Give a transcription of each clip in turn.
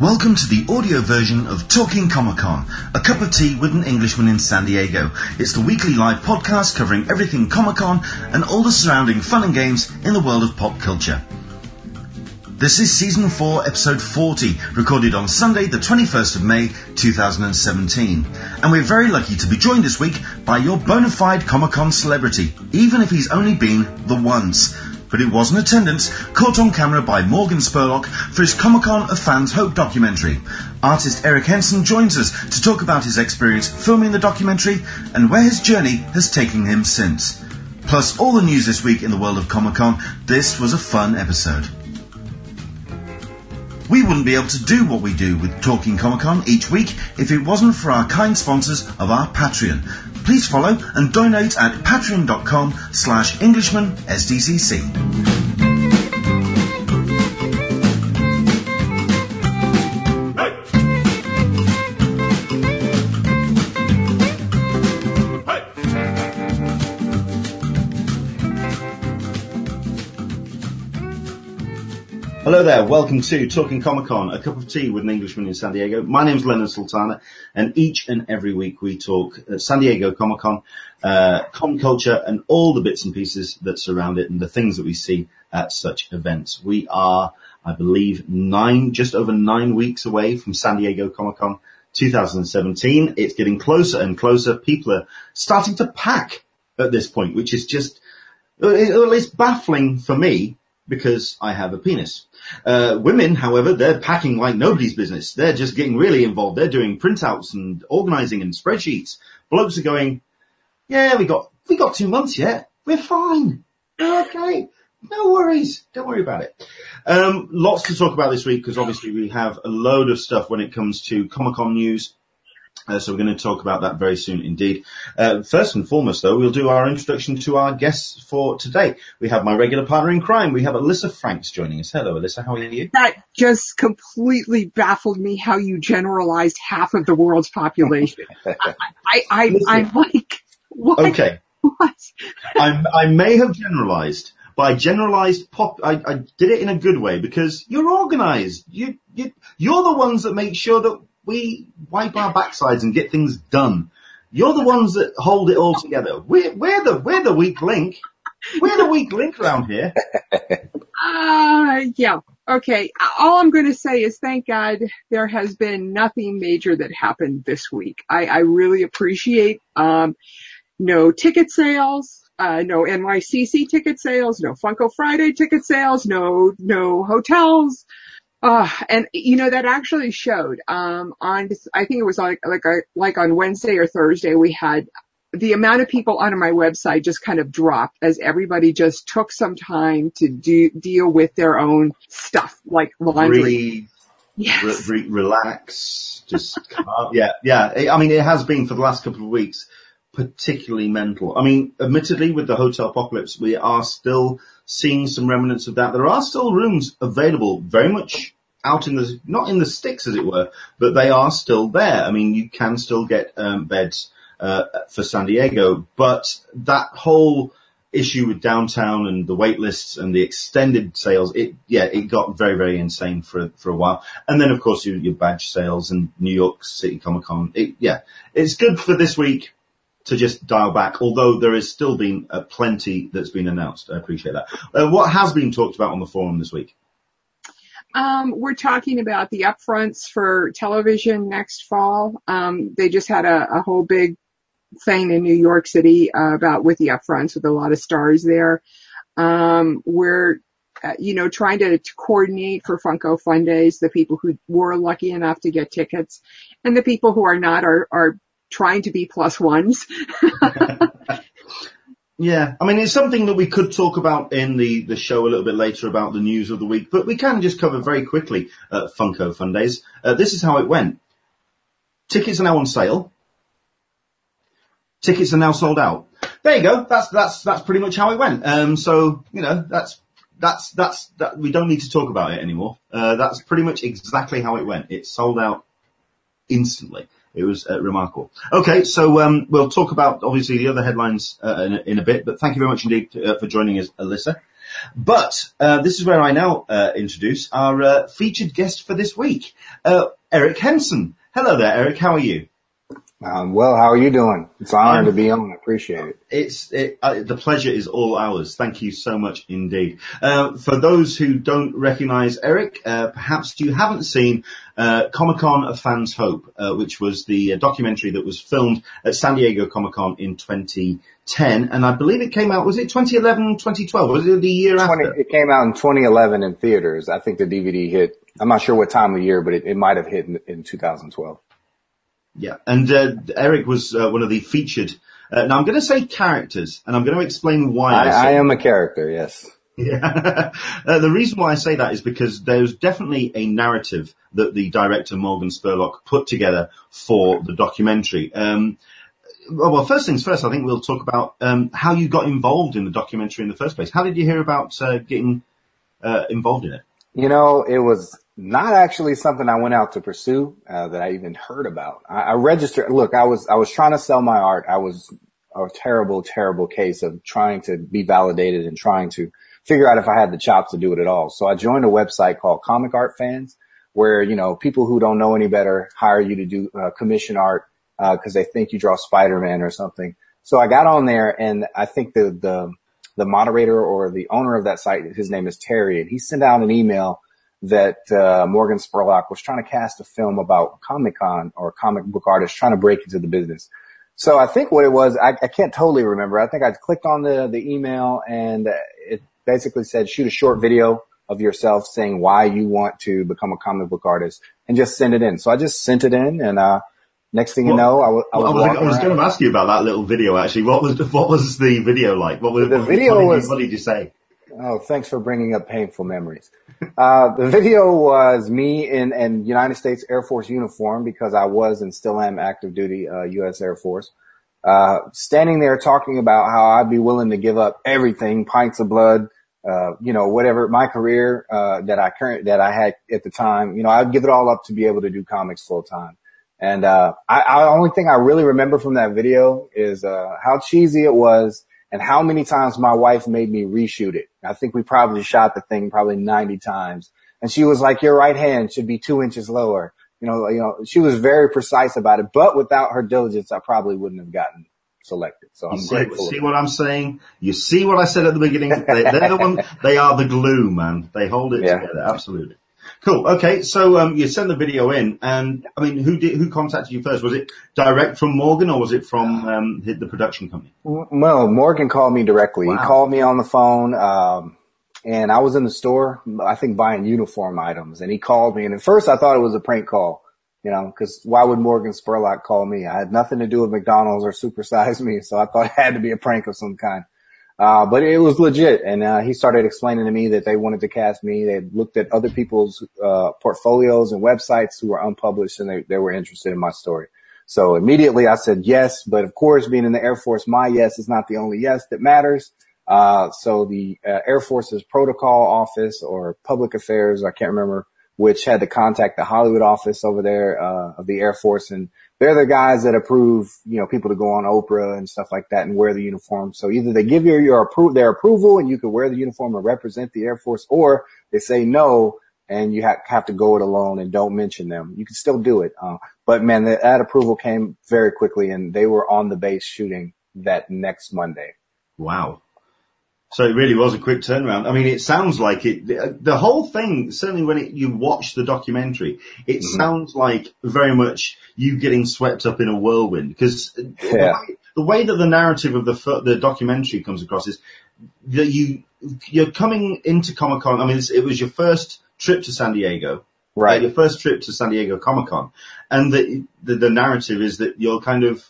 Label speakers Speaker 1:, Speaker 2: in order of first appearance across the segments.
Speaker 1: Welcome to the audio version of Talking Comic Con, a cup of tea with an Englishman in San Diego. It's the weekly live podcast covering everything Comic Con and all the surrounding fun and games in the world of pop culture. This is season 4, episode 40, recorded on Sunday, the 21st of May, 2017. And we're very lucky to be joined this week by your bona fide Comic Con celebrity, even if he's only been the once but it was in attendance, caught on camera by Morgan Spurlock for his Comic Con A Fan's Hope documentary. Artist Eric Henson joins us to talk about his experience filming the documentary and where his journey has taken him since. Plus all the news this week in the world of Comic Con, this was a fun episode. We wouldn't be able to do what we do with Talking Comic Con each week if it wasn't for our kind sponsors of our Patreon. Please follow and donate at patreon.com slash Englishman SDCC. Hello there, welcome to Talking Comic Con, a cup of tea with an Englishman in San Diego. My name is Leonard Sultana, and each and every week we talk uh, San Diego Comic Con, uh, comic culture, and all the bits and pieces that surround it, and the things that we see at such events. We are, I believe, nine, just over nine weeks away from San Diego Comic Con 2017. It's getting closer and closer. People are starting to pack at this point, which is just, uh, at least baffling for me because I have a penis. Uh, women, however, they're packing like nobody's business. They're just getting really involved. They're doing printouts and organizing and spreadsheets. Blokes are going, yeah, we got, we got two months yet. We're fine. okay. No worries. Don't worry about it. Um, lots to talk about this week because obviously we have a load of stuff when it comes to Comic Con news. Uh, so we're going to talk about that very soon indeed. Uh, first and foremost though, we'll do our introduction to our guests for today. We have my regular partner in crime. We have Alyssa Franks joining us. Hello Alyssa, how are you?
Speaker 2: That just completely baffled me how you generalized half of the world's population. I, I, I, I'm like, what?
Speaker 1: Okay.
Speaker 2: What?
Speaker 1: I, I may have generalized, but I generalized pop, I, I did it in a good way because you're organized. You, you, you're the ones that make sure that we wipe our backsides and get things done. You're the ones that hold it all together. We're, we're the, we're the weak link. We're the weak link around here.
Speaker 2: Uh, yeah. Okay. All I'm going to say is thank God there has been nothing major that happened this week. I, I really appreciate, um, no ticket sales, uh, no NYCC ticket sales, no Funko Friday ticket sales, no, no hotels, uh, and you know, that actually showed, um, on, I think it was like, like, a, like on Wednesday or Thursday, we had the amount of people on my website just kind of dropped as everybody just took some time to do, deal with their own stuff, like laundry.
Speaker 1: Breathe,
Speaker 2: Yes.
Speaker 1: re- re- relax, just, calm. yeah, yeah. I mean, it has been for the last couple of weeks particularly mental. I mean, admittedly, with the hotel apocalypse, we are still seeing some remnants of that. There are still rooms available, very much out in the, not in the sticks as it were, but they are still there. I mean, you can still get um, beds uh, for San Diego, but that whole issue with downtown and the wait lists and the extended sales, it, yeah, it got very, very insane for, for a while. And then of course your, your badge sales and New York City Comic Con, it, yeah, it's good for this week to just dial back, although there has still been uh, plenty that's been announced. I appreciate that. Uh, what has been talked about on the forum this week?
Speaker 2: Um, we're talking about the upfronts for television next fall. Um, they just had a, a whole big thing in New York City uh, about with the upfronts with a lot of stars there. Um, we're, uh, you know, trying to, to coordinate for Funko Fun Days, the people who were lucky enough to get tickets and the people who are not are, are trying to be plus ones.
Speaker 1: Yeah, I mean, it's something that we could talk about in the, the show a little bit later about the news of the week, but we can just cover very quickly uh, Funko Fun Days. Uh, this is how it went. Tickets are now on sale. Tickets are now sold out. There you go. That's that's that's pretty much how it went. Um, so you know, that's that's that's that. We don't need to talk about it anymore. Uh, that's pretty much exactly how it went. It sold out instantly. It was uh, remarkable. Okay, so um, we'll talk about obviously the other headlines uh, in, in, a, bit, but thank you very much indeed uh, for joining us, Alyssa. But uh, this is where I now uh, introduce our uh, featured guest for this week, Eric Henson. Hello there, Eric. How are you?
Speaker 3: Um, well, how are you doing? It's an honor to be on. I appreciate it.
Speaker 1: It's it, uh, the pleasure is all ours. Thank you so much indeed. Uh, for those who don't recognise Eric, uh, perhaps you haven't seen uh, Comic Con of Fans Hope, uh, which was the uh, documentary that was filmed at San Diego Comic Con in 2010, and I believe it came out. Was it 2011, 2012? Was it the year
Speaker 3: 20,
Speaker 1: after?
Speaker 3: it came out in 2011 in theaters. I think the DVD hit. I'm not sure what time of year, but it, it might have hit in, in 2012.
Speaker 1: Yeah, and uh, Eric was uh, one of the featured. Uh, now I'm going to say characters, and I'm going to explain why. I,
Speaker 3: I, am a character, yes.
Speaker 1: Yeah. uh, the reason why I say that is because there's definitely a narrative that the director Morgan Spurlock put together for the documentary. Um, well, well, first things first, I think we'll talk about um, how you got involved in the documentary in the first place. How did you hear about uh, getting uh, involved in it?
Speaker 3: You know, it was not actually something I went out to pursue uh, that I even heard about. I, I registered. Look, I was I was trying to sell my art. I was a terrible, terrible case of trying to be validated and trying to figure out if I had the chops to do it at all. So I joined a website called Comic Art Fans, where you know people who don't know any better hire you to do uh, commission art because uh, they think you draw Spider Man or something. So I got on there, and I think the the the moderator or the owner of that site, his name is Terry, and he sent out an email that uh, Morgan Spurlock was trying to cast a film about Comic Con or comic book artists trying to break into the business. So I think what it was, I, I can't totally remember. I think I clicked on the the email and it basically said shoot a short video of yourself saying why you want to become a comic book artist and just send it in. So I just sent it in and uh next thing you know, I, w- I was,
Speaker 1: I was, I was going to ask you about that little video actually. What was what was the video like? What was
Speaker 3: the
Speaker 1: what,
Speaker 3: video
Speaker 1: what did,
Speaker 3: was,
Speaker 1: what did you say?
Speaker 3: Oh, thanks for bringing up painful memories. Uh, the video was me in, in United States Air Force uniform because I was and still am active duty, uh, U.S. Air Force. Uh, standing there talking about how I'd be willing to give up everything, pints of blood, uh, you know, whatever my career, uh, that I current, that I had at the time, you know, I'd give it all up to be able to do comics full time. And, uh, I, I, only thing I really remember from that video is, uh, how cheesy it was and how many times my wife made me reshoot it. I think we probably shot the thing probably 90 times. And she was like, your right hand should be two inches lower. You know, you know, she was very precise about it, but without her diligence, I probably wouldn't have gotten selected. So I'm
Speaker 1: see,
Speaker 3: grateful.
Speaker 1: See what I'm saying? You see what I said at the beginning? they, are the one, they are the glue, man. They hold it
Speaker 3: Yeah.
Speaker 1: together. Absolutely. Cool. Okay. So, um, you send the video in and I mean, who did, who contacted you first? Was it direct from Morgan or was it from, um, the, the production company?
Speaker 3: Well, Morgan called me directly. He called me on the phone. Um, and I was in the store, I think buying uniform items and he called me. And at first I thought it was a prank call, you know, cause why would Morgan Spurlock call me? I had nothing to do with McDonald's or supersize me. So I thought it had to be a prank of some kind. Uh, but it was legit. And, uh, he started explaining to me that they wanted to cast me. They looked at other people's, uh, portfolios and websites who were unpublished and they, they were interested in my story. So immediately I said yes, but of course being in the Air Force, my yes is not the only yes that matters. Uh, so the uh, Air Force's protocol office or public affairs, I can't remember which had to contact the Hollywood office over there, uh, of the Air Force. And they're the guys that approve, you know, people to go on Oprah and stuff like that and wear the uniform. So either they give you your appro- their approval and you can wear the uniform and represent the Air Force or they say no and you ha- have to go it alone and don't mention them. You can still do it. Uh, but man, that, that approval came very quickly and they were on the base shooting that next Monday.
Speaker 1: Wow. So it really was a quick turnaround. I mean, it sounds like it, the, the whole thing, certainly when it, you watch the documentary, it
Speaker 3: Mhm.
Speaker 1: sounds like very much you getting swept up in a whirlwind because the,
Speaker 3: Yeah.
Speaker 1: way, the way that the narrative of the, the documentary comes across is that you, you're coming into Comic Con. I mean, it's, it was your first trip to San Diego.
Speaker 3: Right.
Speaker 1: Uh, your first trip to San Diego Comic Con. And the, the, the narrative is that you're kind of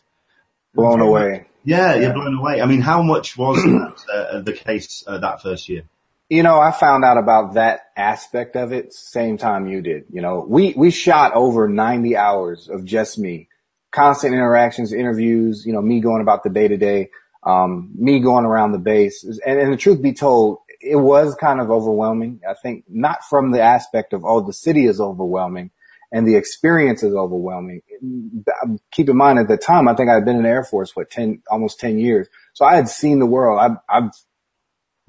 Speaker 3: Blown away.
Speaker 1: Yeah, you're blown away. I mean, how much was that uh, the case uh, that first year?
Speaker 3: You know, I found out about that aspect of it same time you did. You know, we, we shot over 90 hours of just me, constant interactions, interviews, you know, me going about the day to day, um, me going around the base. And, and the truth be told, it was kind of overwhelming. I think not from the aspect of, oh, the city is overwhelming and the experience is overwhelming. Keep in mind at the time, I think I'd been in the Air Force, what, 10, almost 10 years. So I had seen the world. I've, I've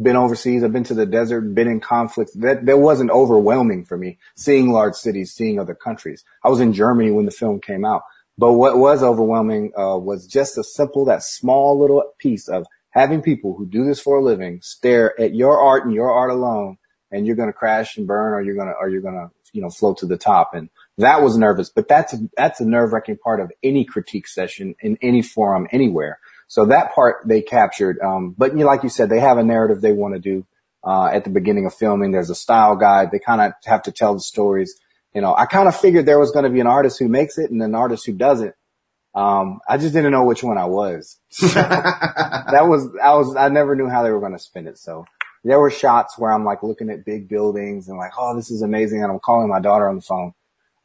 Speaker 3: been overseas. I've been to the desert, been in conflict. That, that wasn't overwhelming for me. Seeing large cities, seeing other countries. I was in Germany when the film came out. But what was overwhelming, uh, was just a simple, that small little piece of having people who do this for a living stare at your art and your art alone and you're going to crash and burn or you're going to, or you're going to, you know, float to the top. And that was nervous, but that's, that's a nerve wracking part of any critique session in any forum anywhere. So that part they captured. Um, but you know, like you said, they have a narrative they want to do, uh, at the beginning of filming. There's a style guide. They kind of have to tell the stories. You know, I kind of figured there was going to be an artist who makes it and an artist who doesn't. Um, I just didn't know which one I was. that was, I was, I never knew how they were going to spin it. So there were shots where I'm like looking at big buildings and like, oh, this is amazing. And I'm calling my daughter on the phone.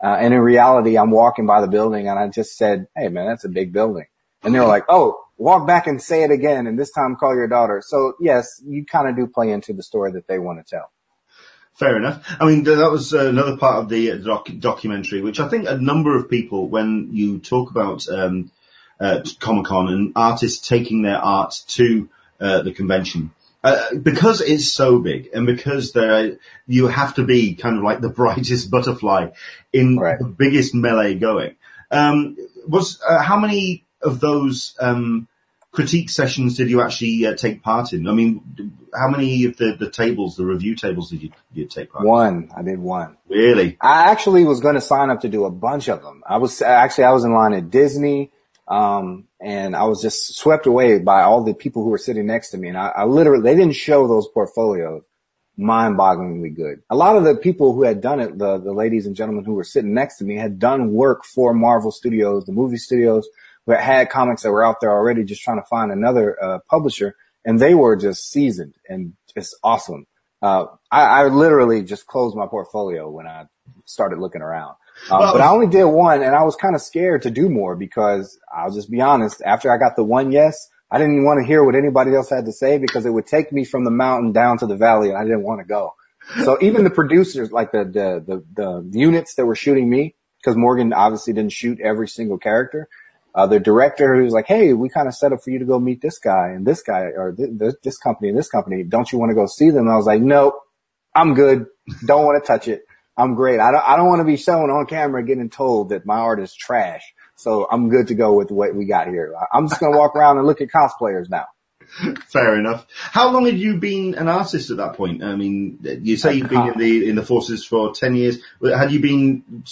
Speaker 3: Uh, and in reality, I'm walking by the building and I just said, Hey man, that's a big building. And they were like, Oh, walk back and say it again. And this time call your daughter. So yes, you kind of do play into the story that they want to tell.
Speaker 1: Fair enough. I mean, that was uh, another part of the uh, doc- documentary, which I think a number of people, when you talk about um, uh, Comic Con and artists taking their art to uh, the convention, uh, because it's so big and because there, you have to be kind of like the brightest butterfly in right. the biggest melee going. Um, was uh, how many of those um, critique sessions did you actually uh, take part in? I mean, how many of the, the tables, the review tables, did you, did you take part?
Speaker 3: in? One. I did one.
Speaker 1: Really?
Speaker 3: I actually was going to sign up to do a bunch of them. I was actually I was in line at Disney. Um, and I was just swept away by all the people who were sitting next to me. And I, I literally, they didn't show those portfolios mind bogglingly good. A lot of the people who had done it, the, the ladies and gentlemen who were sitting next to me had done work for Marvel Studios, the movie studios that had comics that were out there already just trying to find another, uh, publisher. And they were just seasoned and just awesome. Uh, I, I literally just closed my portfolio when I started looking around. Well, but I only did one and I was kind of scared to do more because I'll just be honest. After I got the one yes, I didn't want to hear what anybody else had to say because it would take me from the mountain down to the valley and I didn't want to go. So even the producers, like the, the, the, the units that were shooting me, because Morgan obviously didn't shoot every single character. Uh, the director who's like, Hey, we kind of set up for you to go meet this guy and this guy or th- th- this company and this company. Don't you want to go see them? And I was like, nope, I'm good. Don't want to touch it. I'm great. I don't, I don't want to be shown on camera getting told that my art is trash. So I'm good to go with what we got here. I'm just going to walk around and look at cosplayers now.
Speaker 1: Fair enough. How long had you been an artist at that point? I mean, you say you've been in the in the forces for ten years. Had you been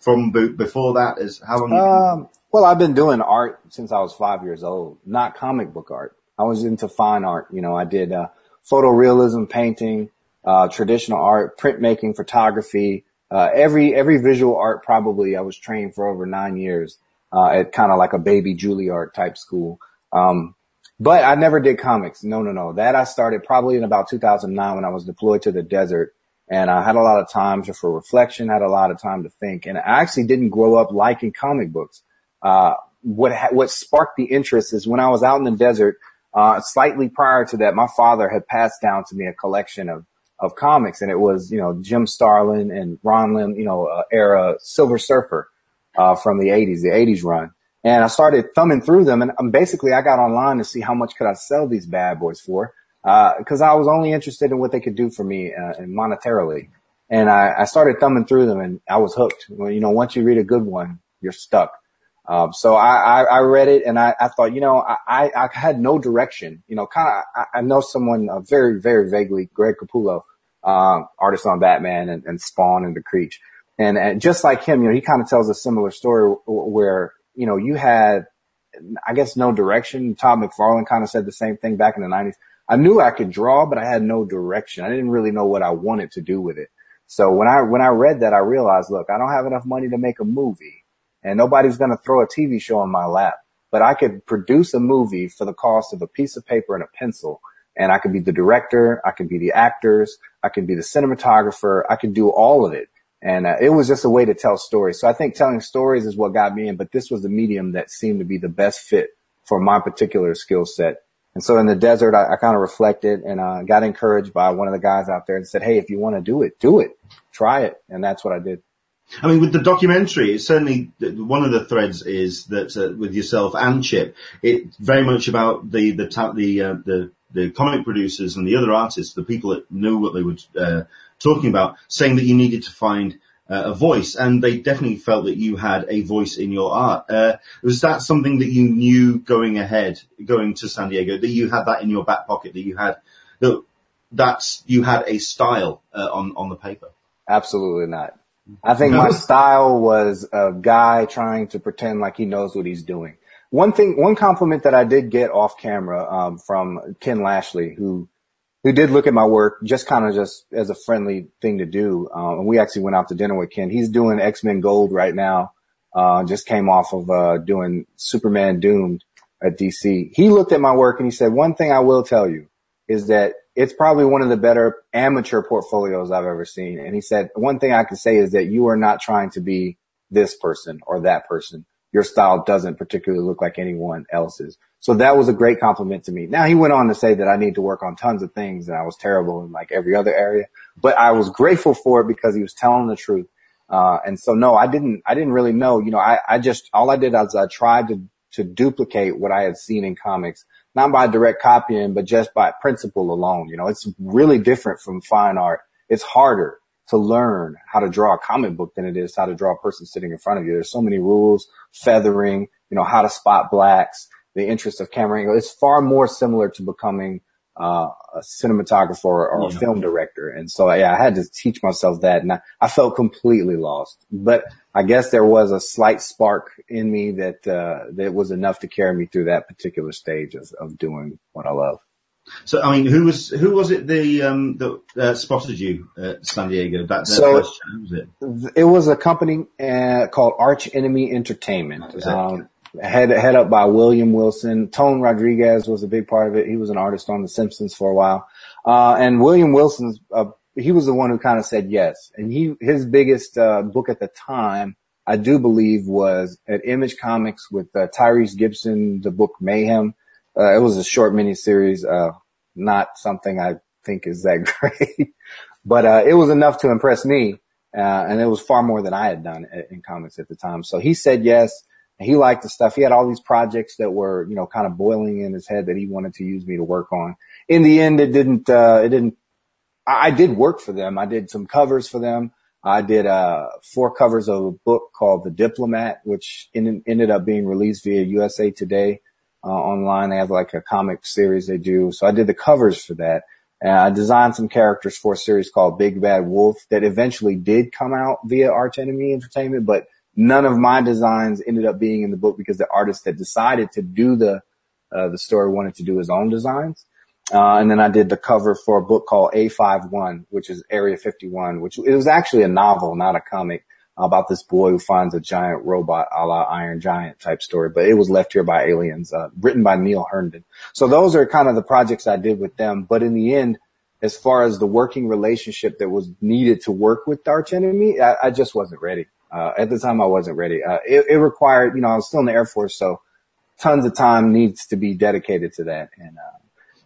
Speaker 1: from before that? As how long?
Speaker 3: Um, well, I've been doing art since I was five years old. Not comic book art. I was into fine art. You know, I did uh, photorealism painting uh, traditional art, printmaking, photography, uh, every, every visual art probably I was trained for over nine years, uh, at kind of like a baby Juilliard type school. Um, but I never did comics. No, no, no. That I started probably in about 2009 when I was deployed to the desert and I had a lot of time for reflection, had a lot of time to think. And I actually didn't grow up liking comic books. Uh, what, ha- what sparked the interest is when I was out in the desert, uh, slightly prior to that, my father had passed down to me a collection of of comics, and it was you know Jim Starlin and Ron Lim, you know, uh, era Silver Surfer uh, from the '80s, the '80s run. And I started thumbing through them, and um, basically I got online to see how much could I sell these bad boys for, because uh, I was only interested in what they could do for me uh, monetarily. And I, I started thumbing through them, and I was hooked. Well, you know, once you read a good one, you're stuck. Um, so I, I, I, read it and I, I thought, you know, I, I had no direction, you know, kind of, I, I, know someone uh, very, very vaguely, Greg Capullo, um, artist on Batman and, and Spawn and The Creech. And, and just like him, you know, he kind of tells a similar story where, you know, you had, I guess no direction. Todd McFarlane kind of said the same thing back in the nineties. I knew I could draw, but I had no direction. I didn't really know what I wanted to do with it. So when I, when I read that, I realized, look, I don't have enough money to make a movie and nobody's going to throw a TV show on my lap, but I could produce a movie for the cost of a piece of paper and a pencil. And I could be the director. I could be the actors. I could be the cinematographer. I could do all of it. And uh, it was just a way to tell stories. So I think telling stories is what got me in, but this was the medium that seemed to be the best fit for my particular skill set. And so in the desert, I, I kind of reflected and uh, got encouraged by one of the guys out there and said, Hey, if you want to do it, do it, try it. And that's what I did.
Speaker 1: I mean, with the documentary, it's certainly one of the threads is that uh, with yourself and Chip, it's very much about the the ta- the uh, the the comic producers and the other artists, the people that knew what they were uh, talking about, saying that you needed to find uh, a voice, and they definitely felt that you had a voice in your art. Uh, was that something that you knew going ahead, going to San Diego, that you had that in your back pocket, that you had that that's you had a style uh, on on the paper?
Speaker 3: Absolutely not. I think my style was a guy trying to pretend like he knows what he's doing. One thing, one compliment that I did get off camera um, from Ken Lashley, who who did look at my work just kind of just as a friendly thing to do. Um, and we actually went out to dinner with Ken. He's doing X Men Gold right now. Uh, just came off of uh, doing Superman Doomed at DC. He looked at my work and he said, "One thing I will tell you is that it's probably one of the better amateur portfolios I've ever seen." And he said, "One thing I can say is that you are not trying to be this person or that person your style doesn't particularly look like anyone else's. So that was a great compliment to me. Now he went on to say that I need to work on tons of things and I was terrible in like every other area, but I was grateful for it because he was telling the truth. Uh, and so no, I didn't, I didn't really know, you know, I, I just, all I did was I tried to, to duplicate what I had seen in comics, not by direct copying, but just by principle alone. You know, it's really different from fine art. It's harder to learn how to draw a comic book than it is how to draw a person sitting in front of you. There's so many rules, feathering, you know, how to spot blacks, the interest of camera angle. It's far more similar to becoming uh, a cinematographer or yeah. a film director. And so, yeah, I had to teach myself that and I, I, felt completely lost, but I guess there was a slight spark in me that, uh, that was enough to carry me through that particular stage of, of doing what I love.
Speaker 1: So, I mean, who was who was it the um, that uh, spotted you at San Diego? That, that
Speaker 3: so first was it? It was a company uh, called Arch Enemy Entertainment. Um, head head up by William Wilson. Tone Rodriguez was a big part of it. He was an artist on The Simpsons for a while, uh, and William Wilson's uh, he was the one who kind of said yes. And he his biggest uh, book at the time, I do believe, was at Image Comics with uh, Tyrese Gibson, the book Mayhem uh, it was a short mini series, uh, not something I think is that great, but, uh, it was enough to impress me. Uh, and it was far more than I had done in comics at the time. So he said yes. He liked the stuff. He had all these projects that were, you know, kind of boiling in his head that he wanted to use me to work on. In the end, it didn't, uh, it didn't, I, I did work for them. I did some covers for them. I did, uh, four covers of a book called The Diplomat, which in, ended up being released via USA Today uh, online. They have like a comic series they do. So I did the covers for that. And I designed some characters for a series called Big Bad Wolf that eventually did come out via Arch Enemy Entertainment, but none of my designs ended up being in the book because the artist that decided to do the, uh, the story wanted to do his own designs. Uh, and then I did the cover for a book called A51, which is Area 51, which it was actually a novel, not a comic about this boy who finds a giant robot a la Iron Giant type story, but it was left here by aliens, uh, written by Neil Herndon. So those are kind of the projects I did with them. But in the end, as far as the working relationship that was needed to work with Arch Enemy, I, I just wasn't ready. Uh, at the time I wasn't ready. Uh, it, it, required, you know, I was still in the Air Force, so tons of time needs to be dedicated to that. And, uh,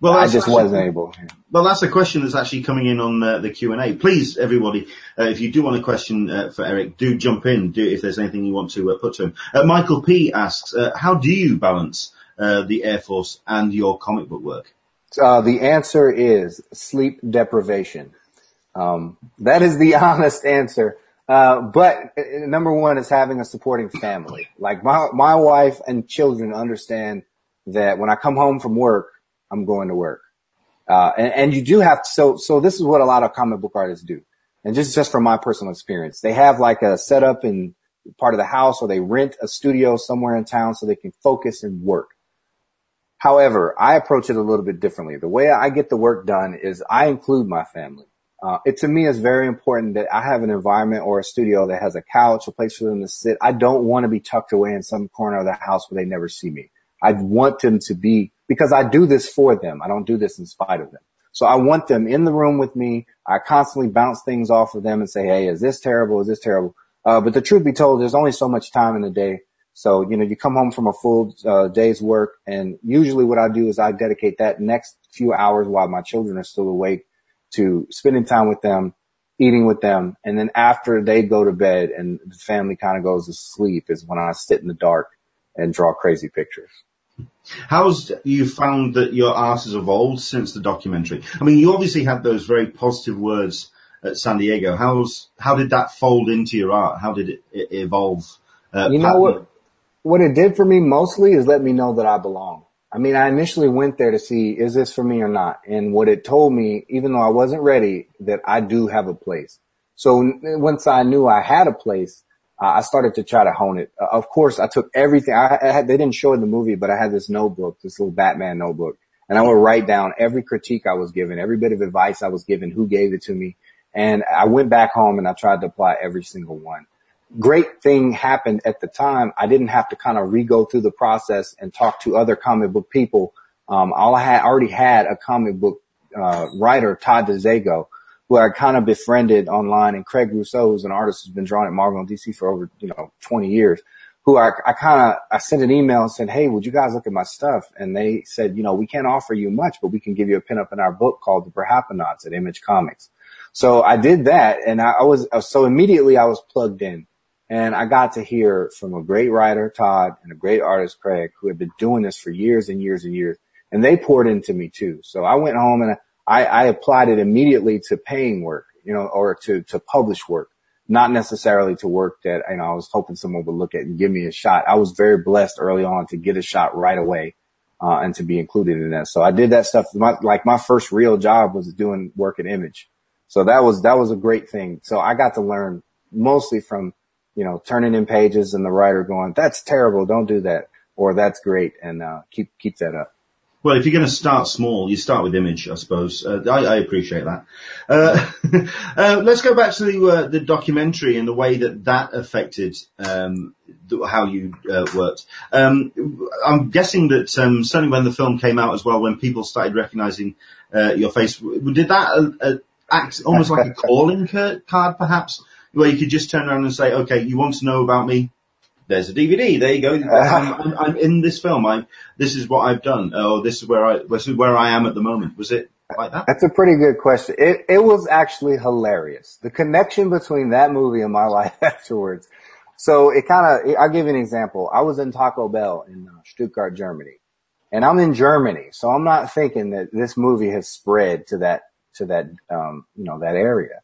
Speaker 3: well, I just wasn't able.
Speaker 1: Well, that's a question that's actually coming in on uh, the Q and A. Please, everybody, uh, if you do want a question uh, for Eric, do jump in. Do if there's anything you want to uh, put to him. Uh, Michael P asks, uh, how do you balance the Air Force and your comic book work?
Speaker 3: the answer is sleep deprivation. Um, that is the honest answer. But number one is having a supporting family. Like my my wife and children understand that when I come home from work I'm going to work. Uh, and, and, you do have to, so, so this is what a lot of comic book artists do. And just, just from my personal experience, they have like a setup in part of the house or they rent a studio somewhere in town so they can focus and work. However, I approach it a little bit differently. The way I get the work done is I include my family. Uh, it to me is very important that I have an environment or a studio that has a couch, a place for them to sit. I don't want to be tucked away in some corner of the house where they never see me. I want them to be because I do this for them. I don't do this in spite of them. So I want them in the room with me. I constantly bounce things off of them and say, Hey, is this terrible? Is this terrible? Uh, but the truth be told, there's only so much time in the day. So, you know, you come home from a full uh, day's work and usually what I do is I dedicate that next few hours while my children are still awake to spending time with them, eating with them. And then after they go to bed and the family kind of goes to sleep is when I sit in the dark and draw crazy pictures.
Speaker 1: How's you found that your art has evolved since the documentary? I mean, you obviously had those very positive words at San Diego. How's how did that fold into your art? How did it, it evolve?
Speaker 3: Uh, you know what? What it did for me mostly is let me know that I belong. I mean, I initially went there to see is this for me or not, and what it told me, even though I wasn't ready, that I do have a place. So once I knew I had a place, uh, I started to try to hone it. Uh, of course, I took everything. I, I had, they didn't show in the movie, but I had this notebook, this little Batman notebook, and I would write down every critique I was given, every bit of advice I was given, who gave it to me, and I went back home and I tried to apply every single one. Great thing happened at the time. I didn't have to kind of re-go through the process and talk to other comic book people. Um, all I had already had a comic book uh, writer, Todd DeZago, who I kind of befriended online, and Craig Rousseau, who's an artist who's been drawing at Marvel and DC for over, you know, 20 years, who I, I kind of, I sent an email and said, Hey, would you guys look at my stuff? And they said, you know, we can't offer you much, but we can give you a pinup in our book called The Perhapanauts at Image Comics. So I did that and I, I was, so immediately I was plugged in and I got to hear from a great writer, Todd, and a great artist, Craig, who had been doing this for years and years and years. And they poured into me too. So I went home and I, I applied it immediately to paying work, you know, or to, to publish work, not necessarily to work that, you know, I was hoping someone would look at and give me a shot. I was very blessed early on to get a shot right away. Uh, and to be included in that. So I did that stuff. My, like my first real job was doing work at Image. So that was, that was a great thing. So I got to learn mostly from, you know, turning in pages and the writer going, that's terrible. Don't do that. Or that's great. And, uh, keep, keep that up.
Speaker 1: Well, if you're going to start small, you start with image, I suppose. Uh, I, I, appreciate that. Uh, uh, let's go back to the, uh, the, documentary and the way that that affected um, how you uh, worked. Um, I'm guessing that um, certainly when the film came out as well, when people started recognizing uh, your face, did that act almost like a calling card, perhaps, where you could just turn around and say, "Okay, you want to know about me? there's a DVD. There you go. I'm, I'm, I'm, in this film. I this is what I've done. Oh, this is where I this is where I am at the moment. Was it like that?
Speaker 3: That's a pretty good question. It it was actually hilarious. The connection between that movie and my life afterwards. So it kind of I'll give you an example. I was in Taco Bell in uh, Stuttgart, Germany, and I'm in Germany, so I'm not thinking that this movie has spread to that to that um, you know that area.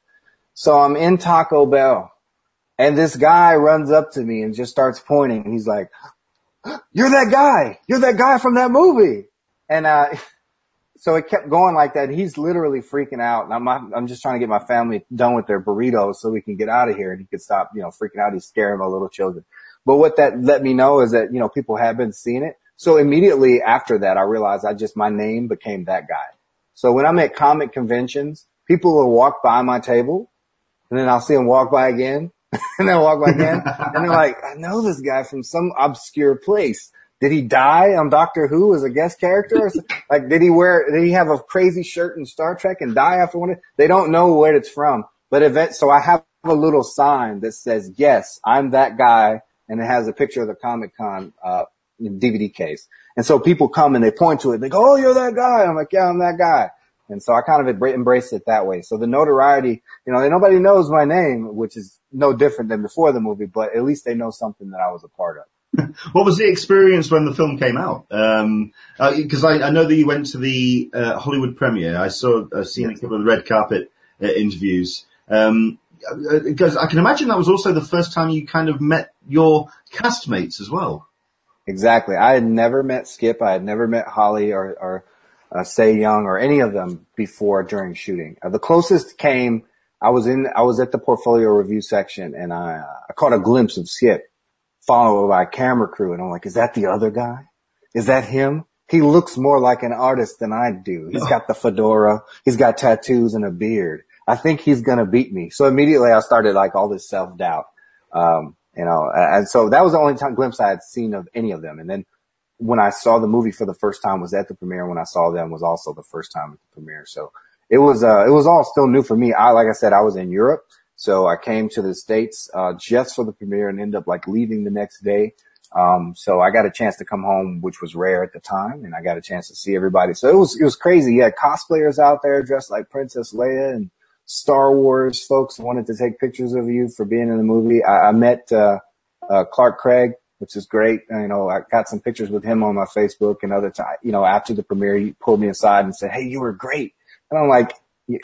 Speaker 3: So I'm in Taco Bell and this guy runs up to me and just starts pointing he's like, you're that guy. You're that guy from that movie. And, uh, so it kept going like that. He's literally freaking out. And I'm, I'm just trying to get my family done with their burritos so we can get out of here and he could stop, you know, freaking out. He's scaring my little children. But what that let me know is that, you know, people have been seeing it. So immediately after that, I realized I just, my name became that guy. So when I'm at comic conventions, people will walk by my table and then I'll see him walk by again and then walk by again. and they're like, I know this guy from some obscure place. Did he die on Doctor Who as a guest character? like, did he wear, did he have a crazy shirt in Star Trek and die after one? They don't know where it's from. But event, so I have a little sign that says, yes, I'm that guy. And it has a picture of the Comic Con, uh, DVD case. And so people come and they point to it. They go, Oh, you're that guy. I'm like, yeah, I'm that guy. And so I kind of embraced it that way. So the notoriety, you know, nobody knows my name, which is no different than before the movie, but at least they know something that I was a part of.
Speaker 1: what was the experience when the film came out? Um, uh, I, I, know that you went to the, uh, Hollywood premiere. I saw, I've seen yes. a couple of the red carpet uh, interviews. Um, because I can imagine that was also the first time you kind of met your castmates as well.
Speaker 3: Exactly. I had never met Skip. I had never met Holly or, or uh, Se Young or any of them before during shooting. Uh, the closest came, I was in, I was at the portfolio review section and I, uh, I caught a glimpse of Skip followed by a camera crew and I'm like, is that the other guy? Is that him? He looks more like an artist than I do. He's got the fedora. He's got tattoos and a beard. I think he's going to beat me. So immediately I started like all this self doubt. Um, you know, and so that was the only time glimpse I had seen of any of them. And then when I saw the movie for the first time was at the premiere. When I saw them was also the first time at the premiere. So it was, uh, it was all still new for me. I, like I said, I was in Europe. So I came to the States, uh, just for the premiere and ended up like leaving the next day. Um, so I got a chance to come home, which was rare at the time, and I got a chance to see everybody. So it was, it was crazy. You had cosplayers out there dressed like Princess Leia and Star Wars folks wanted to take pictures of you for being in the movie. I, I met, uh, uh, Clark Gregg which is great. You know, I got some pictures with him on my Facebook and other time, you know, after the premiere, he pulled me aside and said, Hey, you were great. And I'm like,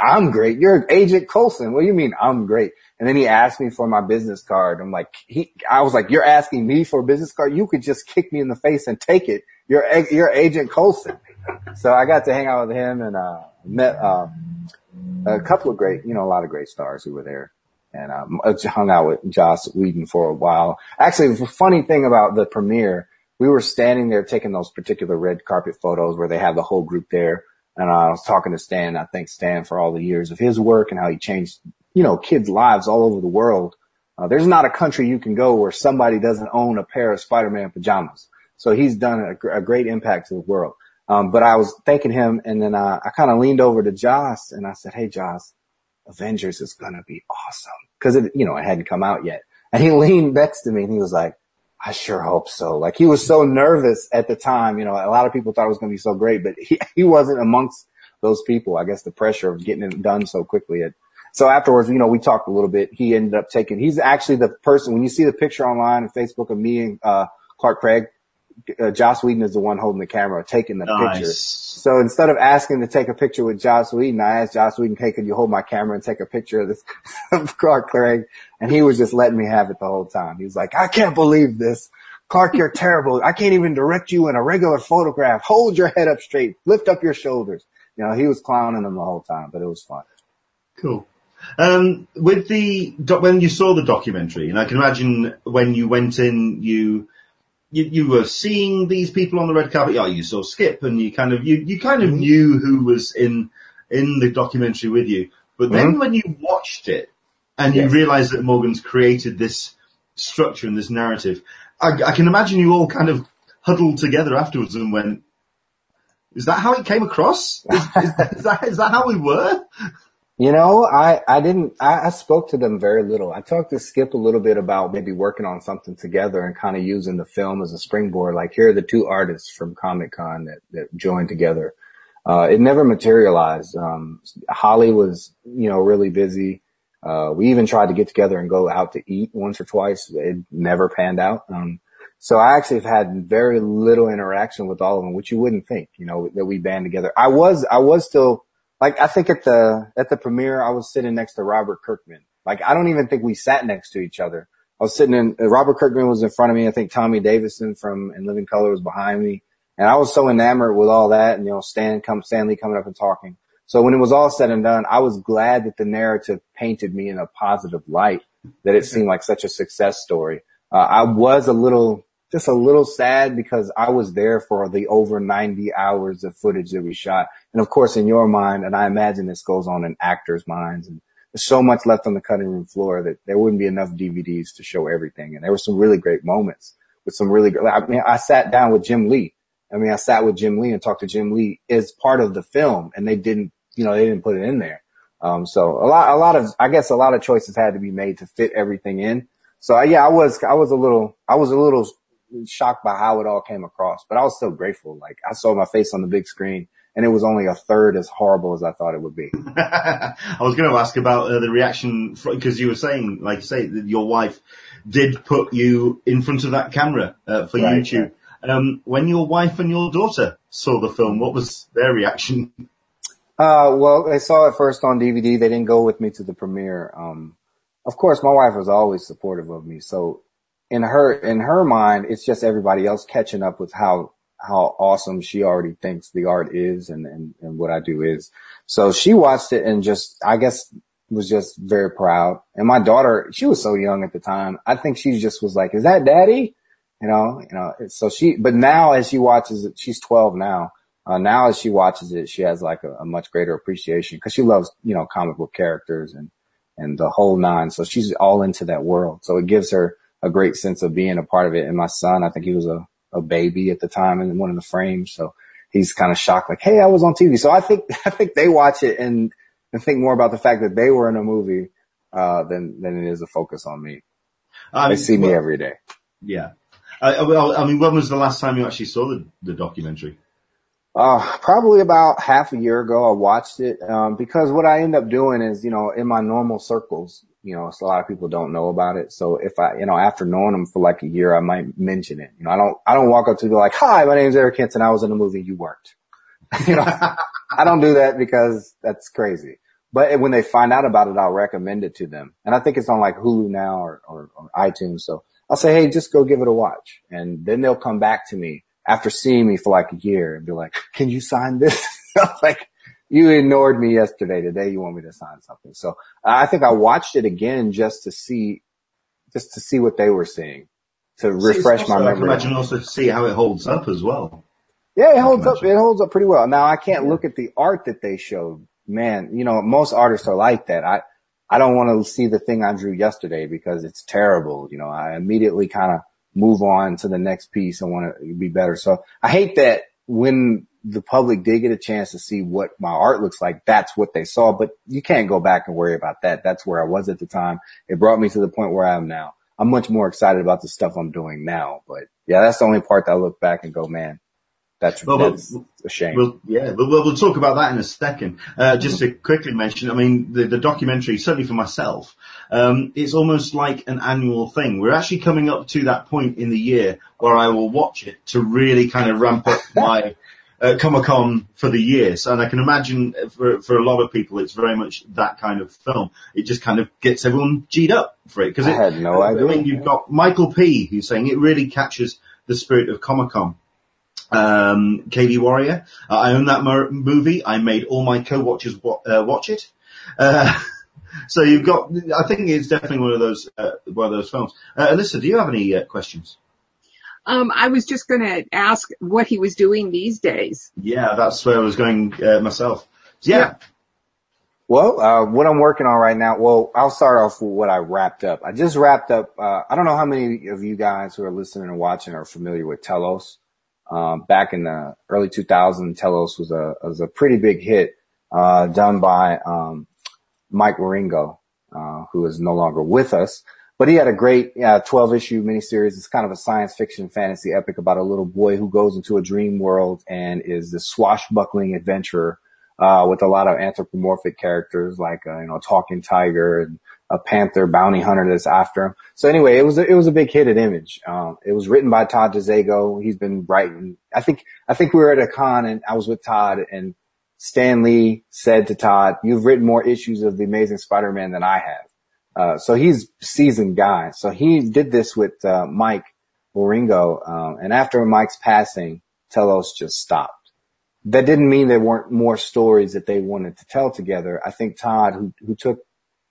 Speaker 3: I'm great. You're Agent Coulson. What do you mean I'm great? And then he asked me for my business card. I'm like, he, I was like, you're asking me for a business card? You could just kick me in the face and take it. You're, you're Agent Coulson. So I got to hang out with him and, uh, met, uh, a couple of great, you know, a lot of great stars who were there and um, hung out with Joss Whedon for a while. Actually, the funny thing about the premiere, we were standing there taking those particular red carpet photos where they have the whole group there. And I was talking to Stan. I thank Stan for all the years of his work and how he changed, you know, kids' lives all over the world. Uh, there's not a country you can go where somebody doesn't own a pair of Spider-Man pajamas. So he's done a, a great impact to the world. Um, but I was thanking him and then uh, I kind of leaned over to Joss and I said, Hey, Joss, Avengers is to be awesome. Cause it, you know, it hadn't come out yet. And he leaned next to me and he was like, I sure hope so. Like he was so nervous at the time. You know, a lot of people thought it was going to be so great, but he, he wasn't amongst those people. I guess the pressure of getting it done so quickly. It, so afterwards, you know, we talked a little bit. He ended up taking, he's actually the person, when you see the picture online on Facebook of me and, uh, Clark Gregg, uh, Joss Whedon is the one holding the camera, taking the nice. picture. So instead of asking to take a picture with Joss Whedon, I asked Joss Whedon, "Hey, could you hold my camera and take a picture of this of Clark Gregg?" And he was just letting me have it the whole time. He was like, "I can't believe this, Clark. You're terrible. I can't even direct you in a regular photograph. Hold your head up straight. Lift up your shoulders." You know, he was clowning them the whole time, but it was fun.
Speaker 1: Cool. Um, with the when you saw the documentary, and I can imagine when you went in, you you, you were seeing these people on the red carpet. Yeah, you saw Skip, and you kind of you, you kind of mm-hmm. knew who was in in the documentary with you. But then mm-hmm. when you watched it and yes. you realised that Morgan's created this structure and this narrative, I, I, can imagine you all kind of huddled together afterwards and went, "Is that how it came across? Is, is, is that is that how we were?"
Speaker 3: You know, I, I didn't, I, I, spoke to them very little. I talked to Skip a little bit about maybe working on something together and kind of using the film as a springboard. Like here are the two artists from Comic Con that, that joined together. Uh, it never materialized. Um, Holly was, you know, really busy. Uh, we even tried to get together and go out to eat once or twice. It never panned out. Um, so I actually have had very little interaction with all of them, which you wouldn't think, you know, that we band together. I was, I was still, like I think at the at the premiere I was sitting next to Robert Kirkman. Like I don't even think we sat next to each other. I was sitting in Robert Kirkman was in front of me. I think Tommy Davidson from In Living Color was behind me. And I was so enamored with all that and you know Stan come Stan Lee coming up and talking. So when it was all said and done, I was glad that the narrative painted me in a positive light, that it seemed like such a success story. Uh, I was a little just a little sad because I was there for the over 90 hours of footage that we shot. And of course, in your mind, and I imagine this goes on in actors' minds, and there's so much left on the cutting room floor that there wouldn't be enough DVDs to show everything. And there were some really great moments with some really great, I mean, I sat down with Jim Lee. I mean, I sat with Jim Lee and talked to Jim Lee as part of the film and they didn't, you know, they didn't put it in there. Um, so a lot, a lot of, I guess a lot of choices had to be made to fit everything in. So yeah, I was, I was a little, I was a little shocked by how it all came across, but I was still grateful. Like I saw my face on the big screen and it was only a third as horrible as I thought it would be.
Speaker 1: I was going to ask about uh, the reaction because you were saying, like you say, that your wife did put you in front of that camera uh, for right, YouTube. Right. Um, when your wife and your daughter saw the film, what was their reaction?
Speaker 3: Uh, well, they saw it first on DVD. They didn't go with me to the premiere. Um, of course, my wife was always supportive of me. So in her in her mind, it's just everybody else catching up with how how awesome she already thinks the art is and, and, and what I do is. So she watched it and just, I guess was just very proud. And my daughter, she was so young at the time. I think she just was like, is that daddy? You know, you know, so she, but now as she watches it, she's 12 now. Uh, now as she watches it, she has like a, a much greater appreciation because she loves, you know, comic book characters and, and the whole nine. So she's all into that world. So it gives her a great sense of being a part of it. And my son, I think he was a, a baby at the time in one of the frames. So he's kind of shocked, like, Hey, I was on TV. So I think, I think they watch it and, and think more about the fact that they were in a movie, uh, than, than it is a focus on me. Um, they see me well, every day.
Speaker 1: Yeah. I, well, I mean, when was the last time you actually saw the, the documentary?
Speaker 3: Uh, probably about half a year ago, I watched it, um, because what I end up doing is, you know, in my normal circles, you know, so a lot of people don't know about it. So if I, you know, after knowing them for like a year, I might mention it. You know, I don't, I don't walk up to people like, hi, my name's Eric Henson. I was in the movie. You weren't. you know, I don't do that because that's crazy. But when they find out about it, I'll recommend it to them. And I think it's on like Hulu now or, or, or iTunes. So I'll say, Hey, just go give it a watch. And then they'll come back to me after seeing me for like a year and be like, can you sign this? like, you ignored me yesterday. Today you want me to sign something. So I think I watched it again just to see, just to see what they were seeing to refresh my memory.
Speaker 1: I can imagine also to see how it holds up as well.
Speaker 3: Yeah, it holds up. It holds up pretty well. Now I can't look at the art that they showed. Man, you know, most artists are like that. I, I don't want to see the thing I drew yesterday because it's terrible. You know, I immediately kind of move on to the next piece. I want to be better. So I hate that when the public did get a chance to see what my art looks like, that's what they saw. But you can't go back and worry about that. That's where I was at the time. It brought me to the point where I am now. I'm much more excited about the stuff I'm doing now. But yeah, that's the only part that I look back and go, man, that's, well, that's a shame.
Speaker 1: Well, yeah, but we'll, we'll talk about that in a second. Uh, just mm-hmm. to quickly mention, I mean, the, the documentary, certainly for myself, um, it's almost like an annual thing. We're actually coming up to that point in the year where I will watch it to really kind of ramp up my uh, Comic Con for the year. So, and I can imagine for for a lot of people, it's very much that kind of film. It just kind of gets everyone g'd up for it because it, I
Speaker 3: had no idea.
Speaker 1: I mean, you've got Michael P. who's saying it really captures the spirit of Comic Con. Um, KD Warrior, uh, I own that mo- movie. I made all my co-watchers wa- uh, watch it. Uh, so you've got, I think it's definitely one of those, uh, one of those films. Uh, Alyssa, do you have any uh, questions?
Speaker 2: Um, I was just going to ask what he was doing these days.
Speaker 1: Yeah, that's where I was going uh, myself. Yeah. yeah.
Speaker 3: Well, uh, what I'm working on right now, well, I'll start off with what I wrapped up. I just wrapped up, uh, I don't know how many of you guys who are listening and watching are familiar with Tellos. Um, back in the early 2000s, Tellos was a, was a pretty big hit, uh, done by, um, Mike Wieringo, uh, who is no longer with us. But he had a great uh, 12 issue miniseries. It's kind of a science fiction fantasy epic about a little boy who goes into a dream world and is this swashbuckling adventurer uh, with a lot of anthropomorphic characters like uh, you know a talking tiger and a panther bounty hunter that's after him. So anyway, it was a, it was a big hit at Image. Um, it was written by Todd DeZago. He's been writing. I think I think we were at a con and I was with Todd and Stan Lee said to Todd, "You've written more issues of the Amazing Spider-Man than I have." Uh, so he's seasoned guy. So he did this with, uh, Mike Wieringo. Um, and after Mike's passing, Tellos just stopped. That didn't mean there weren't more stories that they wanted to tell together. I think Todd, who, who took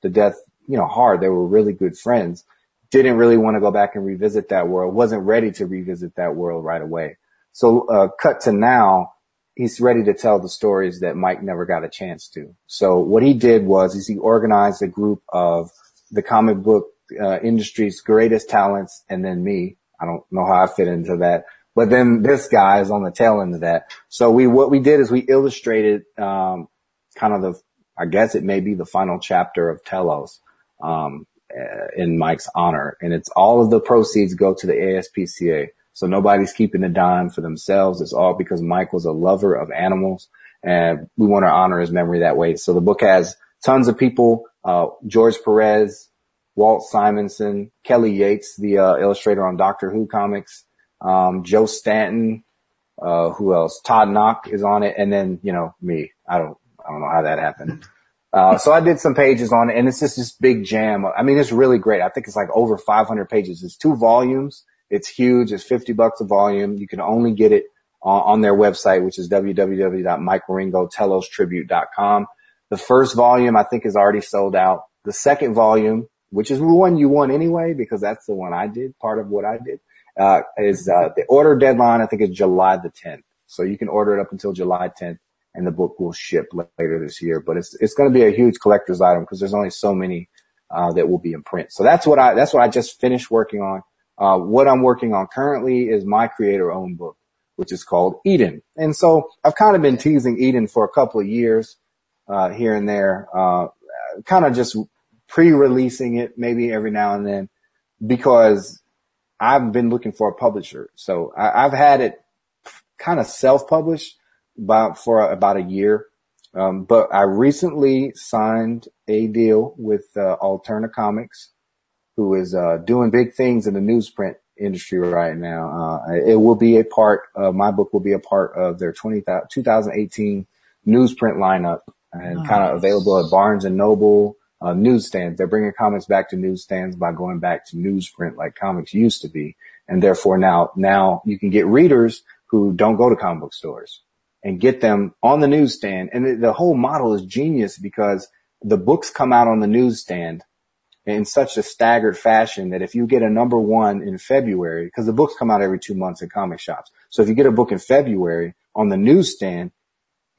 Speaker 3: the death, you know, hard, they were really good friends, didn't really want to go back and revisit that world, wasn't ready to revisit that world right away. So, uh, cut to now, he's ready to tell the stories that Mike never got a chance to. So what he did was is he organized a group of the comic book uh, industry's greatest talents and then me. I don't know how I fit into that, but then this guy is on the tail end of that. So we, what we did is we illustrated, um, kind of the, I guess it may be the final chapter of Tellos, um, uh, in Mike's honor. And it's all of the proceeds go to the ASPCA. So nobody's keeping a dime for themselves. It's all because Mike was a lover of animals and we want to honor his memory that way. So the book has tons of people uh, George Perez, Walt Simonson, Kelly Yates, the uh, illustrator on Doctor Who comics, um, Joe Staton, uh, who else? Todd Nauck is on it, and then you know me. I don't, I don't know how that happened. Uh, so I did some pages on it, and it's just this big jam. I mean, it's really great. I think it's like over 500 pages. It's two volumes. It's huge. It's 50 bucks a volume. You can only get it on, on their website, which is www.mikewieringotellostribute.com. The first volume I think is already sold out. The second volume, which is the one you want anyway, because that's the one I did, part of what I did, uh, is, uh, the order deadline, I think is July the 10th. So you can order it up until July 10th and the book will ship later this year. But it's, it's going to be a huge collector's item because there's only so many, uh, that will be in print. So that's what I, that's what I just finished working on. Uh, what I'm working on currently is my creator owned book, which is called Eden. And so I've kind of been teasing Eden for a couple of years uh, here and there, uh, kind of just pre-releasing it maybe every now and then because I've been looking for a publisher. So I, have had it kind of self-published about for about a year. Um, but I recently signed a deal with uh, Alterna Comics, who is uh, doing big things in the newsprint industry right now. Uh, it will be a part my book will be a part of their 20, 2018 newsprint lineup and nice. kind of available at Barnes and Noble, uh, newsstands. They're bringing comics back to newsstands by going back to newsprint like comics used to be. And therefore now, now you can get readers who don't go to comic book stores and get them on the newsstand. And the, the whole model is genius because the books come out on the newsstand in such a staggered fashion that if you get a number one in February, because the books come out every two months in comic shops. So if you get a book in February on the newsstand,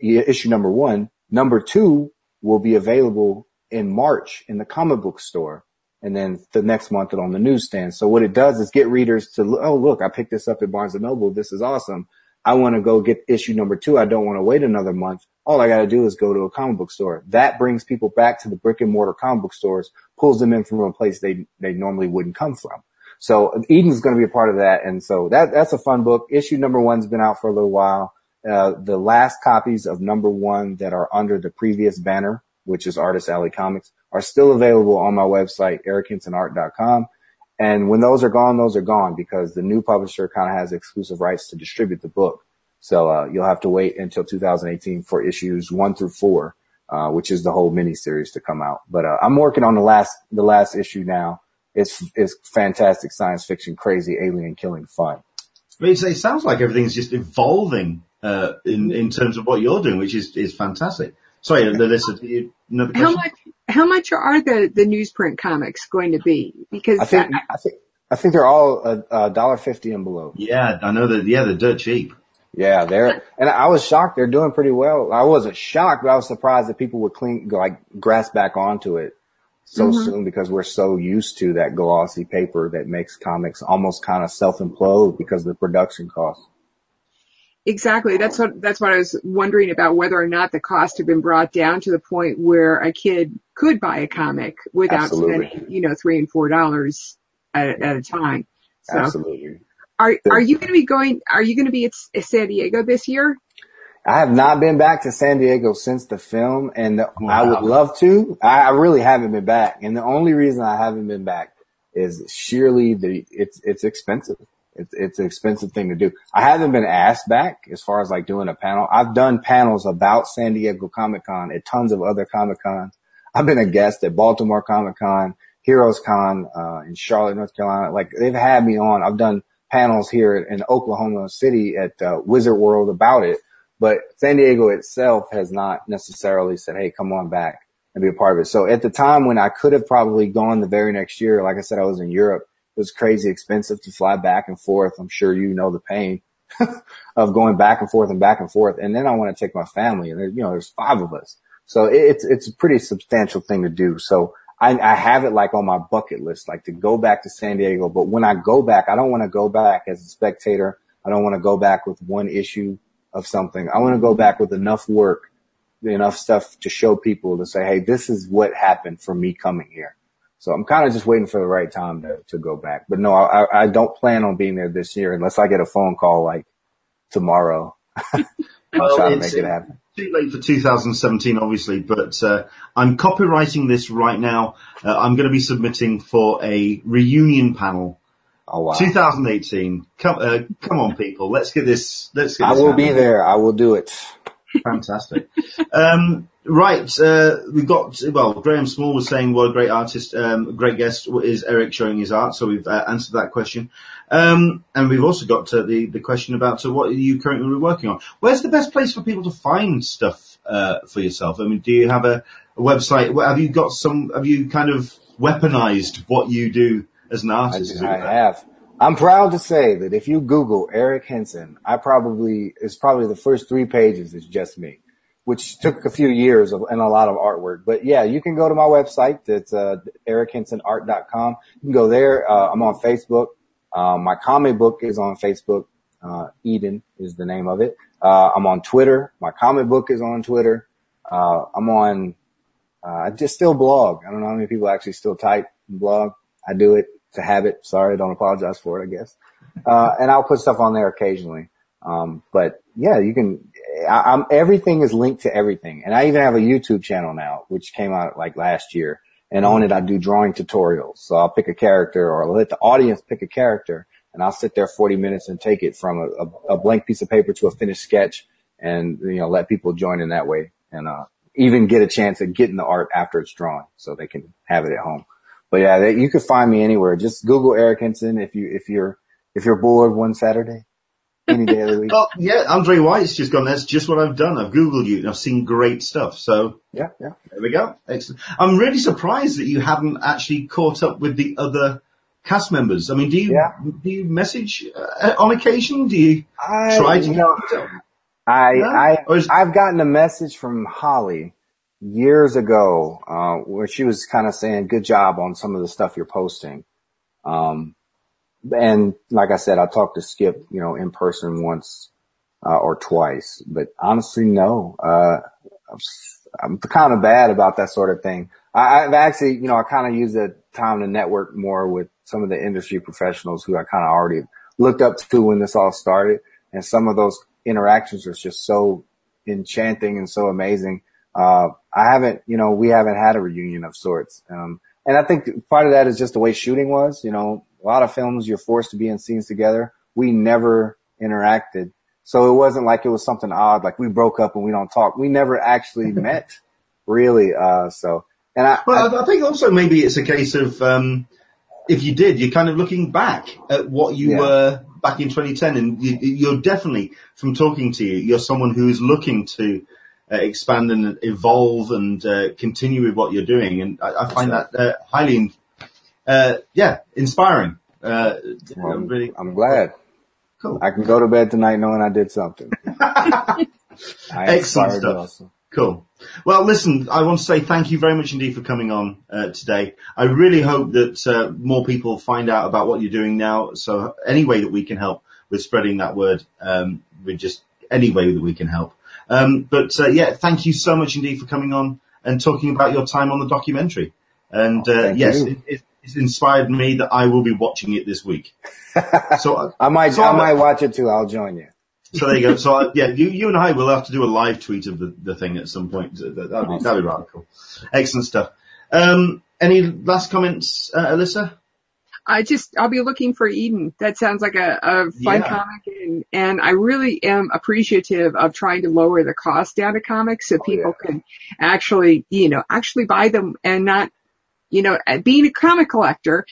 Speaker 3: issue number one, number two will be available in March in the comic book store. And then the next month on the newsstand. So what it does is get readers to, oh, look, I picked this up at Barnes and Noble. This is awesome. I want to go get issue number two. I don't want to wait another month. All I got to do is go to a comic book store. That brings people back to the brick and mortar comic book stores, pulls them in from a place they, they normally wouldn't come from. So Eden's going to be a part of that. And so that, that's a fun book. Issue number one's been out for a little while. Uh, the last copies of number one that are under the previous banner, which is Artist Alley Comics, are still available on my website, erichensonart.com. And when those are gone, those are gone because the new publisher kind of has exclusive rights to distribute the book. So uh, you'll have to wait until 2018 for issues one through four, uh, which is the whole mini series to come out. But uh, I'm working on the last the last issue now. It's it's fantastic science fiction, crazy alien killing fun.
Speaker 1: It sounds like everything's just evolving uh, in in terms of what you're doing, which is is fantastic. Sorry, Melissa, you, another
Speaker 2: question? How much how much are the, the newsprint comics going to be? Because
Speaker 3: I think, I think, I think they're all a, dollar fifty and below.
Speaker 1: Yeah, I know that. Yeah, they're dirt cheap.
Speaker 3: Yeah, they're, and I was shocked. They're doing pretty well. I wasn't shocked, but I was surprised that people would clean, like grasp back onto it so mm-hmm. soon because we're so used to that glossy paper that makes comics almost kind of self implode because of the production costs.
Speaker 2: Exactly. That's what that's what I was wondering about whether or not the cost had been brought down to the point where a kid could buy a comic without Absolutely. spending, you know, three and four dollars at, at, a time.
Speaker 3: So, Absolutely.
Speaker 2: Are are you going to be going? Are you going to be at, at San Diego this year?
Speaker 3: I have not been back to San Diego since the film, and the, wow. I would love to. I, I really haven't been back, and the only reason I haven't been back is sheerly the it's it's expensive. It's, it's an expensive thing to do. I haven't been asked back as far as like doing a panel. I've done panels about San Diego Comic Con at tons of other Comic Cons. I've been a guest at Baltimore Comic Con, Heroes Con, uh, in Charlotte, North Carolina. Like they've had me on. I've done panels here in Oklahoma City at uh, Wizard World about it, but San Diego itself has not necessarily said, Hey, come on back and be a part of it. So at the time when I could have probably gone the very next year, like I said, I was in Europe it was crazy expensive to fly back and forth. I'm sure you know the pain of going back and forth and back and forth. And then I want to take my family and there, you know, there's five of us. So it's, it's a pretty substantial thing to do. So I, I have it like on my bucket list, like to go back to San Diego. But when I go back, I don't want to go back as a spectator. I don't want to go back with one issue of something. I want to go back with enough work, enough stuff to show people to say, Hey, this is what happened for me coming here. So I'm kind of just waiting for the right time to, to go back. But no, I, I don't plan on being there this year unless I get a phone call like tomorrow. I'll well, try to make it happen.
Speaker 1: Too late for 2017, obviously, but uh, I'm copywriting this right now. Uh, I'm going to be submitting for a reunion panel.
Speaker 3: Oh wow!
Speaker 1: 2018. Come, uh, come on, people. Let's get this. Let's get.
Speaker 3: This I will be there. I will do it.
Speaker 1: Fantastic. um, right, uh, we've got, well, Graham Small was saying what a great artist, um, great guest is Eric showing his art, so we've uh, answered that question. Um, and we've also got the, the question about what are you currently working on. Where's the best place for people to find stuff uh, for yourself? I mean, do you have a, a website? Have you got some, have you kind of weaponized what you do as an artist?
Speaker 3: I, I have. I'm proud to say that if you Google Eric Henson, I probably, it's probably the first three pages is just me, which took a few years of, and a lot of artwork. But yeah, you can go to my website. It's, uh, erichensonart.com. You can go there. Uh, I'm on Facebook. Um, my comic book is on Facebook. Uh, Eden is the name of it. Uh, I'm on Twitter. My comic book is on Twitter. Uh, I'm on, uh, I just still blog. I don't know how many people actually still type and blog. I do it. It's a habit. Sorry, don't apologize for it, I guess. Uh, and I'll put stuff on there occasionally. Um, but yeah, you can, I, am everything is linked to everything. And I even have a YouTube channel now, which came out like last year. And on it, I do drawing tutorials. So I'll pick a character or I'll let the audience pick a character and I'll sit there 40 minutes and take it from a, a, a blank piece of paper to a finished sketch and, you know, let people join in that way and, uh, even get a chance at getting the art after it's drawn so they can have it at home. But yeah, they, you could find me anywhere. Just Google Eric Henson if you, if you're, if you're bored one Saturday. Any day of the week.
Speaker 1: well, yeah, Andre White's just gone. That's just what I've done. I've Googled you and I've seen great stuff. So
Speaker 3: yeah, yeah.
Speaker 1: There we go. Excellent. I'm really surprised that you haven't actually caught up with the other cast members. I mean, do you, yeah. do you message uh, on occasion? Do you I, try to? You know,
Speaker 3: I, no? I, is- I've gotten a message from Holly years ago, uh, where she was kind of saying, good job on some of the stuff you're posting. Um, and like I said, I talked to Skip, you know, in person once, uh, or twice, but honestly, no, uh, I'm, I'm kind of bad about that sort of thing. I, have actually, you know, I kind of use the time to network more with some of the industry professionals who I kind of already looked up to when this all started. And some of those interactions are just so enchanting and so amazing. Uh, I haven't, you know, we haven't had a reunion of sorts. Um, and I think part of that is just the way shooting was, you know, a lot of films you're forced to be in scenes together. We never interacted. So it wasn't like it was something odd, like we broke up and we don't talk. We never actually met really. Uh, so, and I,
Speaker 1: well, I, I, think also maybe it's a case of, um, if you did, you're kind of looking back at what you yeah. were back in 2010 and you, are definitely from talking to you, you're someone who is looking to uh, expand and evolve and uh, continue with what you're doing. And I, I find that uh, highly uh, yeah, inspiring. Uh,
Speaker 3: well, I'm, really, I'm glad. Cool. I can go to bed tonight knowing I did something.
Speaker 1: Excellent stuff. Also. Cool. Well, listen, I want to say thank you very much indeed for coming on uh, today. I really hope that uh, more people find out about what you're doing now. So any way that we can help with spreading that word, um, with just any way that we can help. Um, but uh, yeah, thank you so much indeed for coming on and talking about your time on the documentary. And oh, uh, yes, it, it, it's inspired me that I will be watching it this week.
Speaker 3: So I might, so I, I might watch it too. I'll join you.
Speaker 1: So there you go. So I, yeah, you, you and I will have to do a live tweet of the, the thing at some point. That'd be, that'd be rather cool. Excellent stuff. Um, any last comments, uh, Alyssa?
Speaker 2: I just, I'll be looking for Eden. That sounds like a, a fun yeah. comic and, and I really am appreciative of trying to lower the cost down to comics so oh, people yeah. can actually, you know, actually buy them and not you know, uh, being a comic collector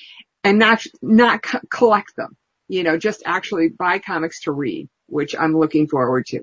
Speaker 2: and not, not co- collect them, you know, just actually buy comics to read, which I'm looking forward to.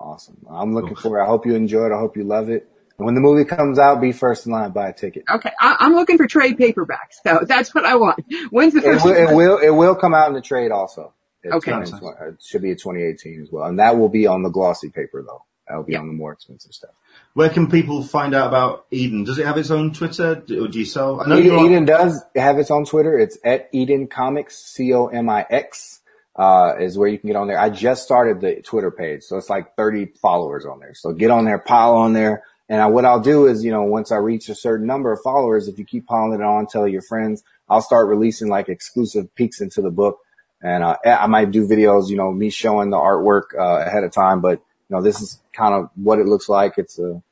Speaker 3: Awesome. I'm looking forward. I hope you enjoy it. I hope you love it. And when the movie comes out, be first in line, buy a ticket.
Speaker 2: Okay. I, am looking for trade paperbacks. So that's what I want. When's the first?
Speaker 3: It will, it will, it will come out in the trade also. It's okay. It should be a 2018 as well. And that will be on the glossy paper though. That'll be on the more expensive stuff.
Speaker 1: Where can people find out about Eden? Does it have its own Twitter or do you sell?
Speaker 3: I know Eden, Eden does have its own Twitter. It's at Eden Comics, C-O-M-I-X, uh, is where you can get on there. I just started the Twitter page, so it's like 30 followers on there. So get on there, pile on there. And I, what I'll do is, you know, once I reach a certain number of followers, if you keep piling it on, tell your friends, I'll start releasing like exclusive peeks into the book. And, uh, I might do videos, you know, me showing the artwork, uh, ahead of time, but you know, this is kind of what it looks like. It's a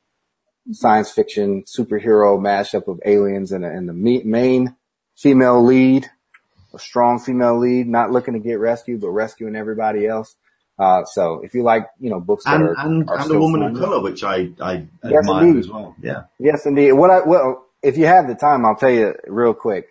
Speaker 3: science fiction superhero mashup of aliens and, and the main female lead, a strong female lead, not looking to get rescued, but rescuing everybody else. Uh, so if you like, you know, books
Speaker 1: and,
Speaker 3: are,
Speaker 1: and,
Speaker 3: are
Speaker 1: and a woman of color, which I, I yes, admire indeed. as well. Yeah.
Speaker 3: Yes, indeed. What I, well, if you have the time, I'll tell you real quick.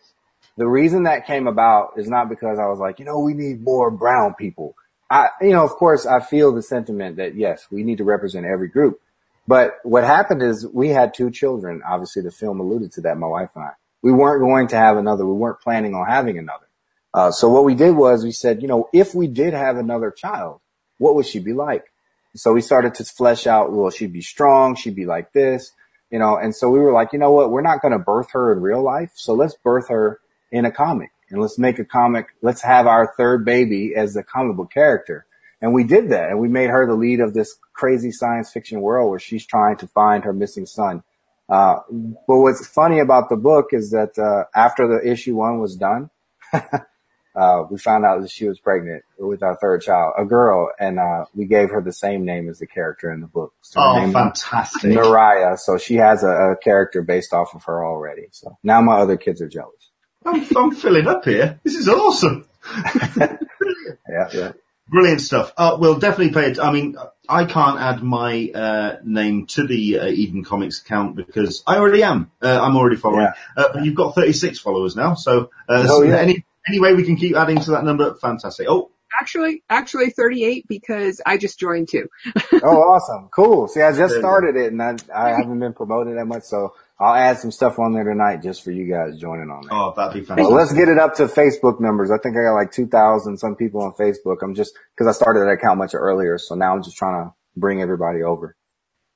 Speaker 3: The reason that came about is not because I was like, you know, we need more brown people. I, you know, of course, I feel the sentiment that yes, we need to represent every group. But what happened is we had two children. Obviously, the film alluded to that. My wife and I. We weren't going to have another. We weren't planning on having another. Uh, so what we did was we said, you know, if we did have another child, what would she be like? So we started to flesh out. Well, she'd be strong. She'd be like this, you know. And so we were like, you know what? We're not going to birth her in real life. So let's birth her in a comic and let's make a comic. Let's have our third baby as the comic book character. And we did that and we made her the lead of this crazy science fiction world where she's trying to find her missing son. Uh, but what's funny about the book is that, uh, after the issue one was done, uh, we found out that she was pregnant with our third child, a girl, and uh, we gave her the same name as the character in the book.
Speaker 1: So oh, fantastic!
Speaker 3: Mariah. So she has a, a, character based off of her already. So now my other kids are jealous.
Speaker 1: I'm, I'm filling up here. This is awesome.
Speaker 3: yeah, yeah.
Speaker 1: Brilliant stuff. Uh, we'll definitely pay it. I mean, I can't add my uh, name to the uh, Eden Comics account because I already am. Uh, I'm already following. Yeah. Uh, but you've got 36 followers now, so, uh, oh, yeah. any any way we can keep adding to that number, fantastic. Oh,
Speaker 2: actually, actually 38 because I just joined too.
Speaker 3: oh, awesome. Cool. See, I just started it and I, I haven't been promoted that much. So I'll add some stuff on there tonight just for you guys joining on there.
Speaker 1: Oh, that'd be fantastic.
Speaker 3: Let's get it up to Facebook numbers. I think I got like 2,000 some people on Facebook. I'm just, cause I started that account much earlier. So now I'm just trying to bring everybody over.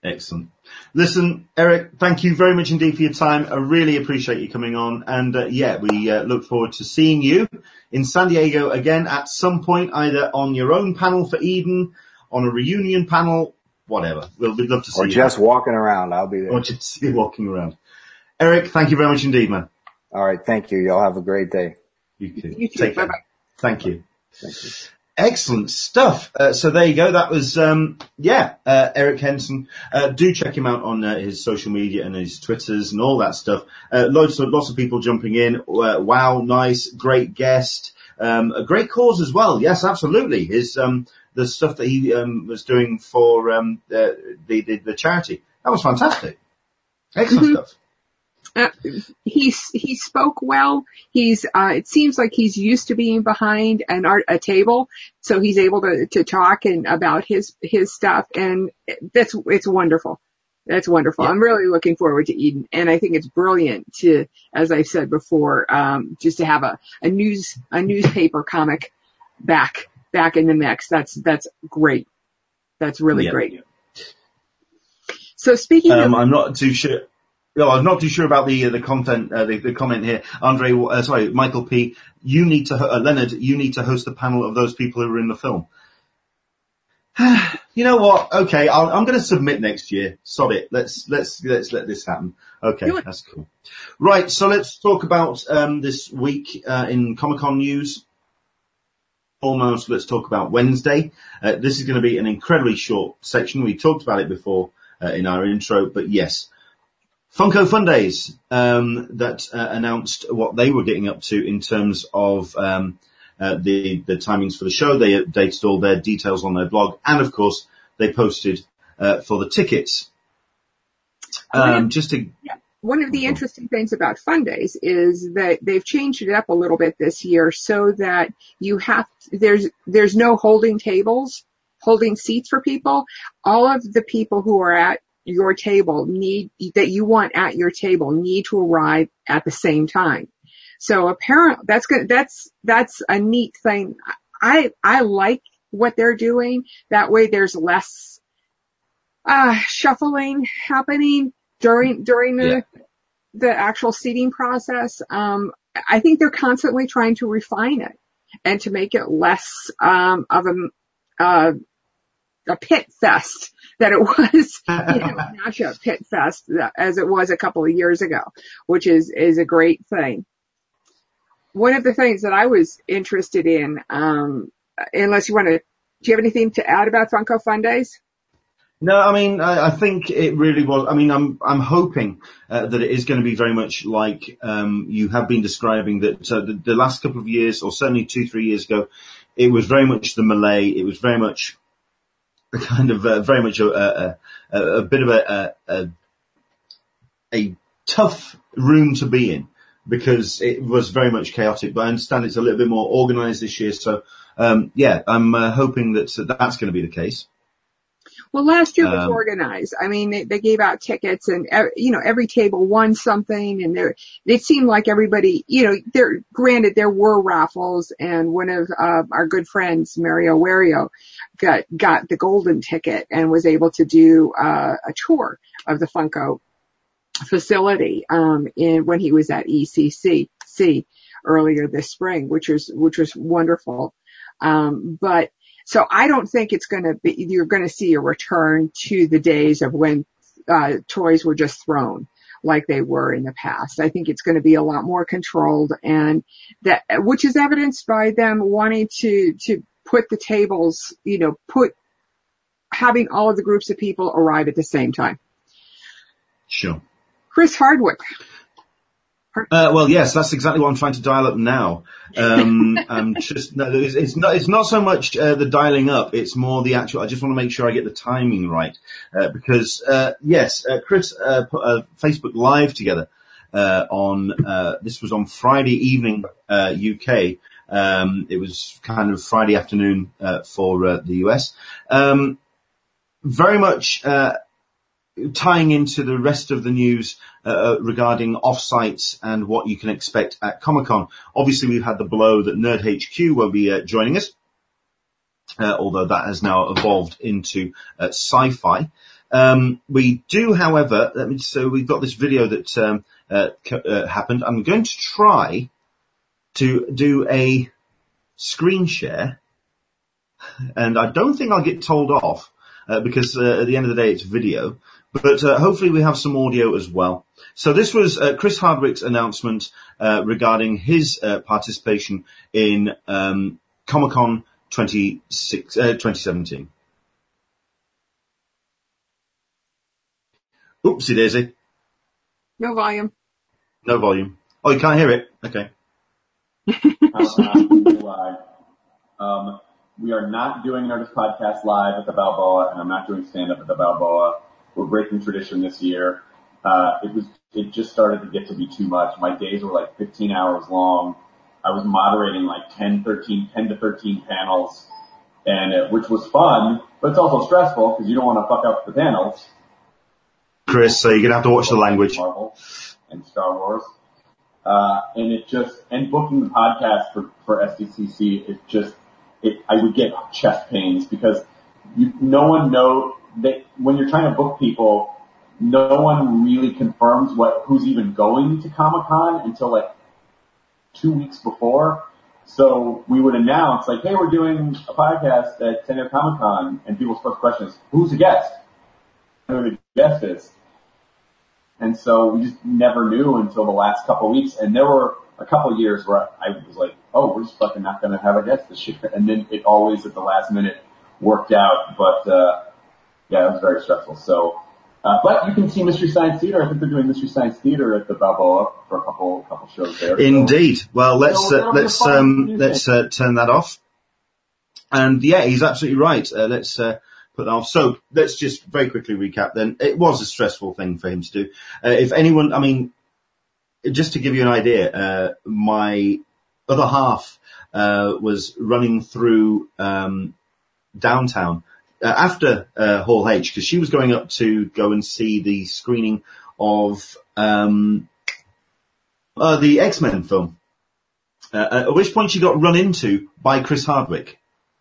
Speaker 1: Excellent. Listen, Eric, thank you very much indeed for your time. I really appreciate you coming on. And uh, yeah, we uh, look forward to seeing you in San Diego again at some point, either on your own panel for Eden, on a reunion panel, whatever. We'll, we'd love to see
Speaker 3: or
Speaker 1: you.
Speaker 3: Or just walking around. I'll be there.
Speaker 1: Or just see you walking around. Eric, thank you very much indeed, man.
Speaker 3: All right. Thank you. Y'all have a great day.
Speaker 1: You too. You too. Take care. Bye-bye. Thank you. Thank you. Excellent stuff. Uh, so there you go. That was, um, yeah, uh, Eric Henson. Uh, do check him out on uh, his social media and his Twitters and all that stuff. Uh, lots of lots of people jumping in. Uh, wow, nice, great guest. Um, a great cause as well. Yes, absolutely. His um, the stuff that he um, was doing for um, the, the, the charity that was fantastic. Excellent mm-hmm. stuff.
Speaker 2: Uh, he he spoke well. He's uh, it seems like he's used to being behind an art a table, so he's able to to talk and about his his stuff, and that's it's wonderful. That's wonderful. Yeah. I'm really looking forward to Eden, and I think it's brilliant to, as I've said before, um, just to have a a news a newspaper comic back back in the mix. That's that's great. That's really yeah. great. So speaking
Speaker 1: um,
Speaker 2: of,
Speaker 1: I'm not too sure. No, I'm not too sure about the uh, the content, uh, the, the, comment here. Andre, uh, sorry, Michael P. You need to, uh, Leonard, you need to host a panel of those people who are in the film. you know what? Okay, i am going to submit next year. Sod it. Let's let's let's let this happen. Okay, that's cool. Right, so let's talk about um, this week uh, in Comic Con news. Almost, let's talk about Wednesday. Uh, this is going to be an incredibly short section. We talked about it before in our intro, but yes. Funko Fundays um, that uh, announced what they were getting up to in terms of um, uh, the the timings for the show. They updated all their details on their blog, and of course, they posted uh, for the tickets. Um, just to
Speaker 2: yeah. One of the interesting things about Fundays is that they've changed it up a little bit this year so that you have there's there's no holding tables, holding seats for people. All of the people who are at your table need, that you want at your table need to arrive at the same time. So apparently that's good. That's, that's a neat thing. I, I like what they're doing. That way there's less, uh, shuffling happening during, during the, yeah. the actual seeding process. Um, I think they're constantly trying to refine it and to make it less, um, of a, uh, a pit fest that it was, you know, Nasha Pit Fest as it was a couple of years ago, which is, is a great thing. One of the things that I was interested in, um, unless you want to, do you have anything to add about Funko Fundays?
Speaker 1: No, I mean, I, I, think it really was. I mean, I'm I'm hoping uh, that it is going to be very much like um, you have been describing that uh, the, the, last couple of years, or certainly two, three years ago, it was very much the Malay. It was very much a kind of uh, very much a, a, a, a bit of a, a, a tough room to be in because it was very much chaotic. But I understand it's a little bit more organised this year. So um, yeah, I'm uh, hoping that that's going to be the case.
Speaker 2: Well, last year was um, organized. I mean, they, they, gave out tickets and, you know, every table won something and there, it seemed like everybody, you know, there, granted there were raffles and one of, uh, our good friends, Mario Wario, got, got the golden ticket and was able to do, uh, a tour of the Funko facility, um, in, when he was at ECC earlier this spring, which was, which was wonderful. Um, but so I don't think it's going to be, you're going to see a return to the days of when uh, toys were just thrown. like they were in the past. I think it's going to be a lot more controlled and that, which is evidenced by them wanting to, to put the tables, you know, put, having all of the groups of people arrive at the same time.
Speaker 1: Sure.
Speaker 2: Chris Hardwick.
Speaker 1: Uh, well, yes, that's exactly what I'm trying to dial up now. Um, I'm just no, it's, it's, not. It's not so much uh, the dialing up. It's more the actual. I just want to make sure I get the timing right uh, because uh, yes, uh, Chris uh, put a Facebook Live together on. this was on Friday evening UK. Um, it was kind of Friday afternoon for the US. Um, very much tying into the rest of the news uh, uh, regarding offsites and what you can expect at Comic Con. Obviously, we've had the blow that Nerd HQ will be uh, joining us, uh, although that has now evolved into uh, Syfy. Um, we do, however, let me, so we've got this video that um, uh, happened. I'm going to try to do a screen share, and I don't think I'll get told off because at the end of the day, it's video but uh, hopefully we have some audio as well. So this was uh, Chris Hardwick's announcement uh, regarding his uh, participation in um, Comic Con 2017. Uh, Oopsie daisy.
Speaker 2: No volume.
Speaker 1: No volume. Oh, you can't hear it? Okay.
Speaker 4: um, we are not doing an Nerdist Podcast live at the Balboa, and I'm not doing stand-up at the Balboa. We're breaking tradition this year. Uh, it was, it just started to get to be too much. My days were like 15 hours long. I was moderating like 10, 13, 10 to 13 panels and it, which was fun, but it's also stressful because you don't want to fuck up the panels.
Speaker 1: Chris, so you're gonna have to watch the language.
Speaker 4: Marvel and Star Wars. Uh, and it just, and booking the podcast for, for SDCC, it just, it, I would get chest pains because you, no one know, that when you're trying to book people, no one really confirms what who's even going to Comic Con until like two weeks before. So we would announce like, hey, we're doing a podcast at San Diego Comic Con, and people's first question is, who's the guest? Who the guest is? And so we just never knew until the last couple of weeks. And there were a couple of years where I was like, oh, we're just fucking not going to have a guest this year. And then it always at the last minute worked out. But, uh, yeah, it was very stressful. So, uh, but you can see Mystery Science Theater. I think they're doing Mystery Science Theater at the Balboa for a couple couple shows there.
Speaker 1: Indeed. So, well, let's uh, let's um, let's uh, turn that off. And yeah, he's absolutely right. Uh, let's uh, put that off. So let's just very quickly recap. Then it was a stressful thing for him to do. Uh, if anyone, I mean, just to give you an idea, my other half was running through um, downtown uh, after uh, Hall H because she was going up to go and see the screening of um, uh, the X Men film. Uh, at which point she got run into by Chris Hardwick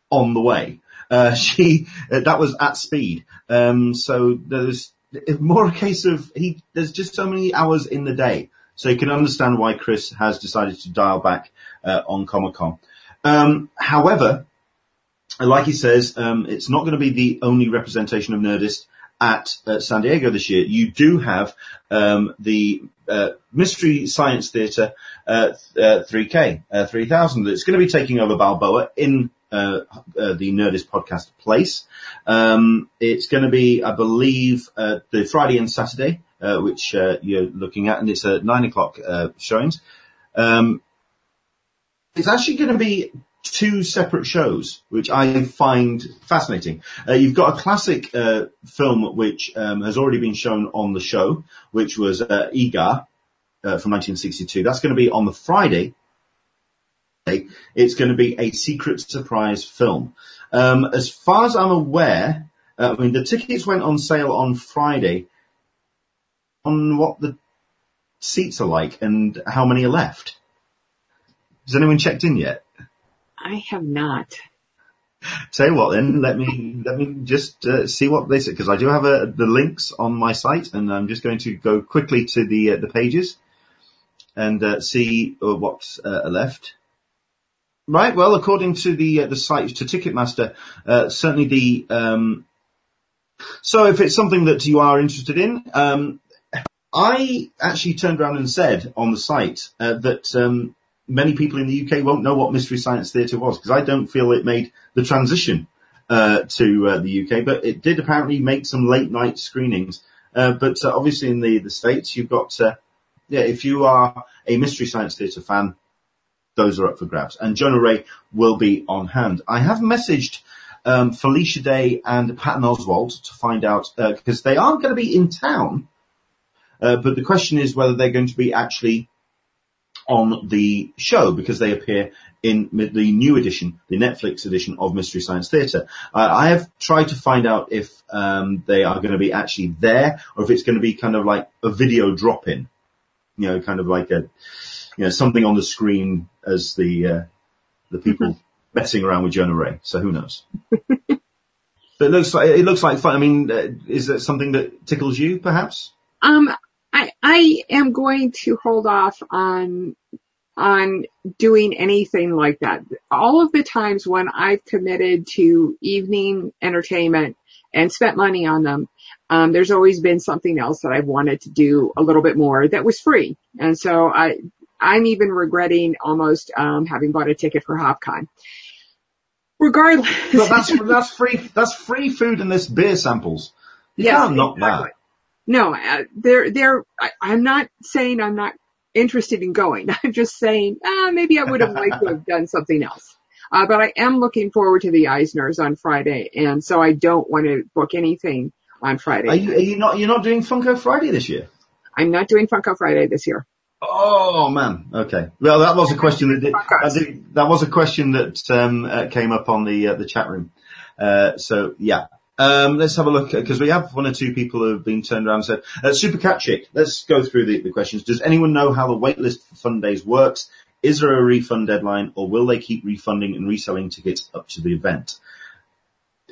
Speaker 1: on the way. Uh, she uh, that was at speed. Um, so there's more a case of he. There's just so many hours in the day, so you can understand why Chris has decided to dial back on Comic Con. Um, however, like he says, um, it's not going to be the only representation of Nerdist at uh, San Diego this year. You do have um, the uh, Mystery Science Theater uh, 3K uh, 3000 that's going to be taking over Balboa in uh, uh, the Nerdist podcast place. Um, it's going to be, I believe, the Friday and Saturday, which you're looking at, and it's at nine o'clock showings. Um, it's actually going to be two separate shows, which I find fascinating. Uh, you've got a classic uh, film which um, has already been shown on the show, which was uh, uh, from 1962. That's going to be on the Friday. It's going to be a secret surprise film. Um, as far as I'm aware, uh, I mean the tickets went on sale on Friday. On what the seats are like and how many are left. Has anyone checked in yet?
Speaker 2: I have not.
Speaker 1: Tell you what, then let me let me just uh, see what they say because I do have a, the links on my site, and I'm just going to go quickly to the uh, the pages and uh, see uh, what's uh, left. Right. Well, according to the uh, the site to Ticketmaster, certainly the um, so if it's something that you are interested in, um, I actually turned around and said on the site uh, that um, many people in the UK won't know what Mystery Science Theatre was because I don't feel it made the transition uh, to uh, the UK, but it did apparently make some late night screenings. Uh, but uh, obviously in the, the States, you've got, uh, yeah, if you are a Mystery Science Theatre fan, those are up for grabs. And Jonah Ray will be on hand. I have messaged um, Felicia Day and Patton Oswalt to find out, because they aren't going to be in town, but the question is whether they're going to be actually on the show because they appear in the new edition, the Netflix edition of Mystery Science Theatre. Uh, I have tried to find out if um, they are going to be actually there or if it's going to be kind of like a video drop-in, you know, kind of like a, you know, something on the screen as the uh, the people mm-hmm. messing around with Jonah Ray. So who knows? but it looks like it looks like fun. I mean, uh, is that something that tickles you, perhaps?
Speaker 2: Um, I, I am going to hold off on on doing anything like that. All of the times when I've committed to evening entertainment and spent money on them, um, there's always been something else that I've wanted to do a little bit more that was free. And so I, I'm even regretting almost um, having bought a ticket for HopCon. Regardless,
Speaker 1: but that's that's free. That's free food and this beer samples. You yes, can't knock exactly. that.
Speaker 2: No, uh, they're, they're, I, I'm not saying I'm not interested in going. I'm just saying, ah, maybe I would have liked to have done something else. Uh, but I am looking forward to the Eisners on Friday, and so I don't want to book anything on Friday.
Speaker 1: Are you, are you not? You're not doing Funko Friday this year?
Speaker 2: I'm not doing Funko Friday this year.
Speaker 1: Oh man, okay. Well, that was a question that did, that, did, that was a question that um, uh, came up on the uh, the chat room. Uh, so yeah, um, let's have a look because we have one or two people who have been turned around and said, uh, let's go through the, the, questions. Does anyone know how the waitlist for Fundays works? Is there a refund deadline or will they keep refunding and reselling tickets up to the event?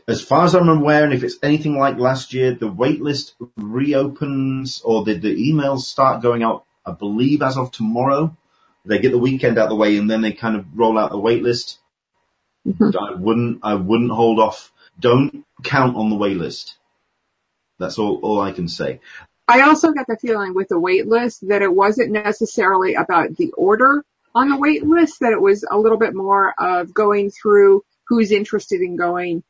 Speaker 1: As far as I'm aware, and if it's anything like last year, the waitlist reopens or the, the emails start going out, I believe as of tomorrow. They get the weekend out of the way and then they kind of roll out the waitlist. Mm-hmm. I wouldn't, I wouldn't hold off don't count on the wait list. That's all, all I can say.
Speaker 2: I also got the feeling with the wait list that it wasn't necessarily about the order on the wait list, that it was a little bit more of going through who's interested in going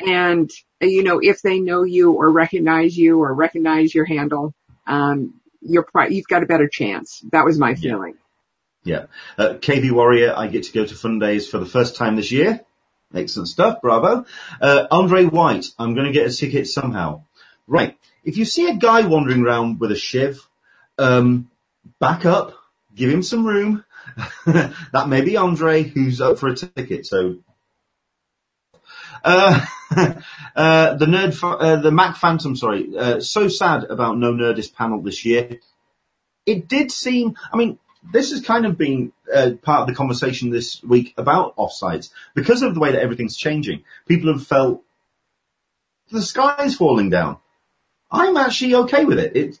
Speaker 2: and, you know, if they know you or recognize you or recognize your handle, um, you're you've got a better chance. That was my feeling.
Speaker 1: Yeah. yeah. Uh, KV Warrior, I get to go to Fundays for the first time this year. Excellent stuff. Bravo. Uh, Andre White, I'm going to get a ticket somehow. Right. If you see a guy wandering around with a shiv, um, back up, give him some room. that may be Andre who's up for a ticket. So, uh, uh, the nerd, uh, the Mac Phantom, sorry, uh, so sad about no Nerdist panel this year. It did seem, I mean, this has kind of been uh, part of the conversation this week about offsites because of the way that everything's changing. People have felt the sky's falling down. I'm actually okay with it. It's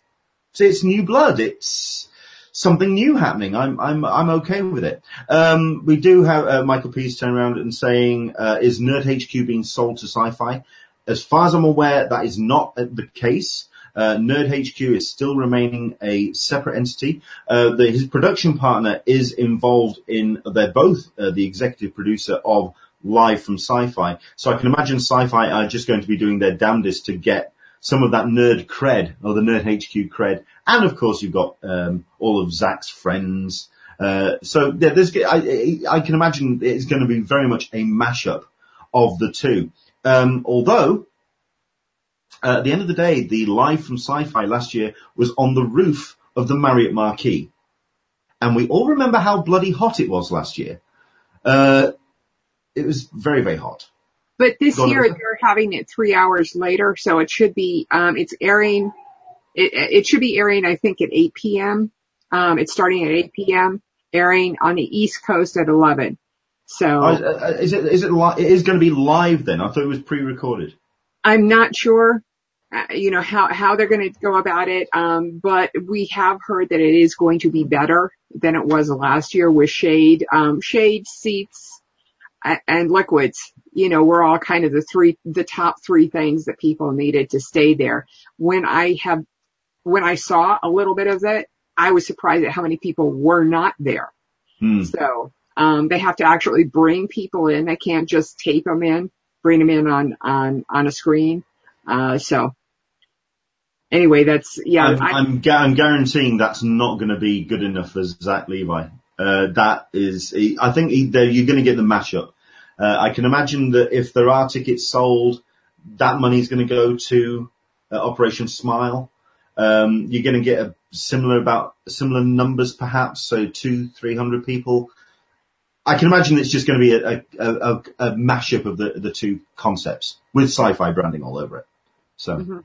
Speaker 1: it's new blood. It's something new happening. I'm I'm I'm okay with it. Um, we do have uh, Michael Pease turn around and saying, uh, "Is Nerd HQ being sold to Syfy?" As far as I'm aware, that is not the case. Uh, Nerd HQ is still remaining a separate entity. Uh, the, his production partner is involved in, they're both uh, the executive producer of Live from Syfy. So I can imagine Syfy are just going to be doing their damnedest to get some of that nerd cred or the Nerd HQ cred. And of course you've got um, all of Zach's friends. Uh, so yeah, there's, I, I, can imagine it's going to be very much a mashup of the two. Um, although uh, at the end of the day, the live from Syfy last year was on the roof of the Marriott Marquis. And we all remember how bloody hot it was last year. Uh, it was very, very hot.
Speaker 2: But this year they're having it three hours later, so it should be, um, it's airing, it, it, should be airing, I think, at 8 p.m. Um, it's starting at 8 p.m., airing on the East Coast at 11. So.
Speaker 1: Oh, is it, is it, li- it is going to be live then? I thought it was pre-recorded.
Speaker 2: I'm not sure, uh, you know, how, how they're going to go about it. Um, but we have heard that it is going to be better than it was last year with shade, um, shade seats and liquids. You know, were all kind of the three, the top three things that people needed to stay there. When I have when I saw a little bit of it, I was surprised at how many people were not there.
Speaker 1: Hmm.
Speaker 2: So, um, they have to actually bring people in. They can't just tape them in, bring them in on, on, on a screen. Uh, so anyway, that's, yeah.
Speaker 1: I'm,
Speaker 2: I-
Speaker 1: I'm, gu- I'm guaranteeing that's not going to be good enough for Zach Levi. Uh, that is, I think he, you're going to get the mashup. Uh, I can imagine that if there are tickets sold, that money is going to go to uh, Operation Smile. Um, you're going to get a similar about similar numbers, perhaps, so two, three hundred people. I can imagine it's just going to be a, a, a, a mashup of the the two concepts with Syfy branding all over it. So,
Speaker 2: Mhm.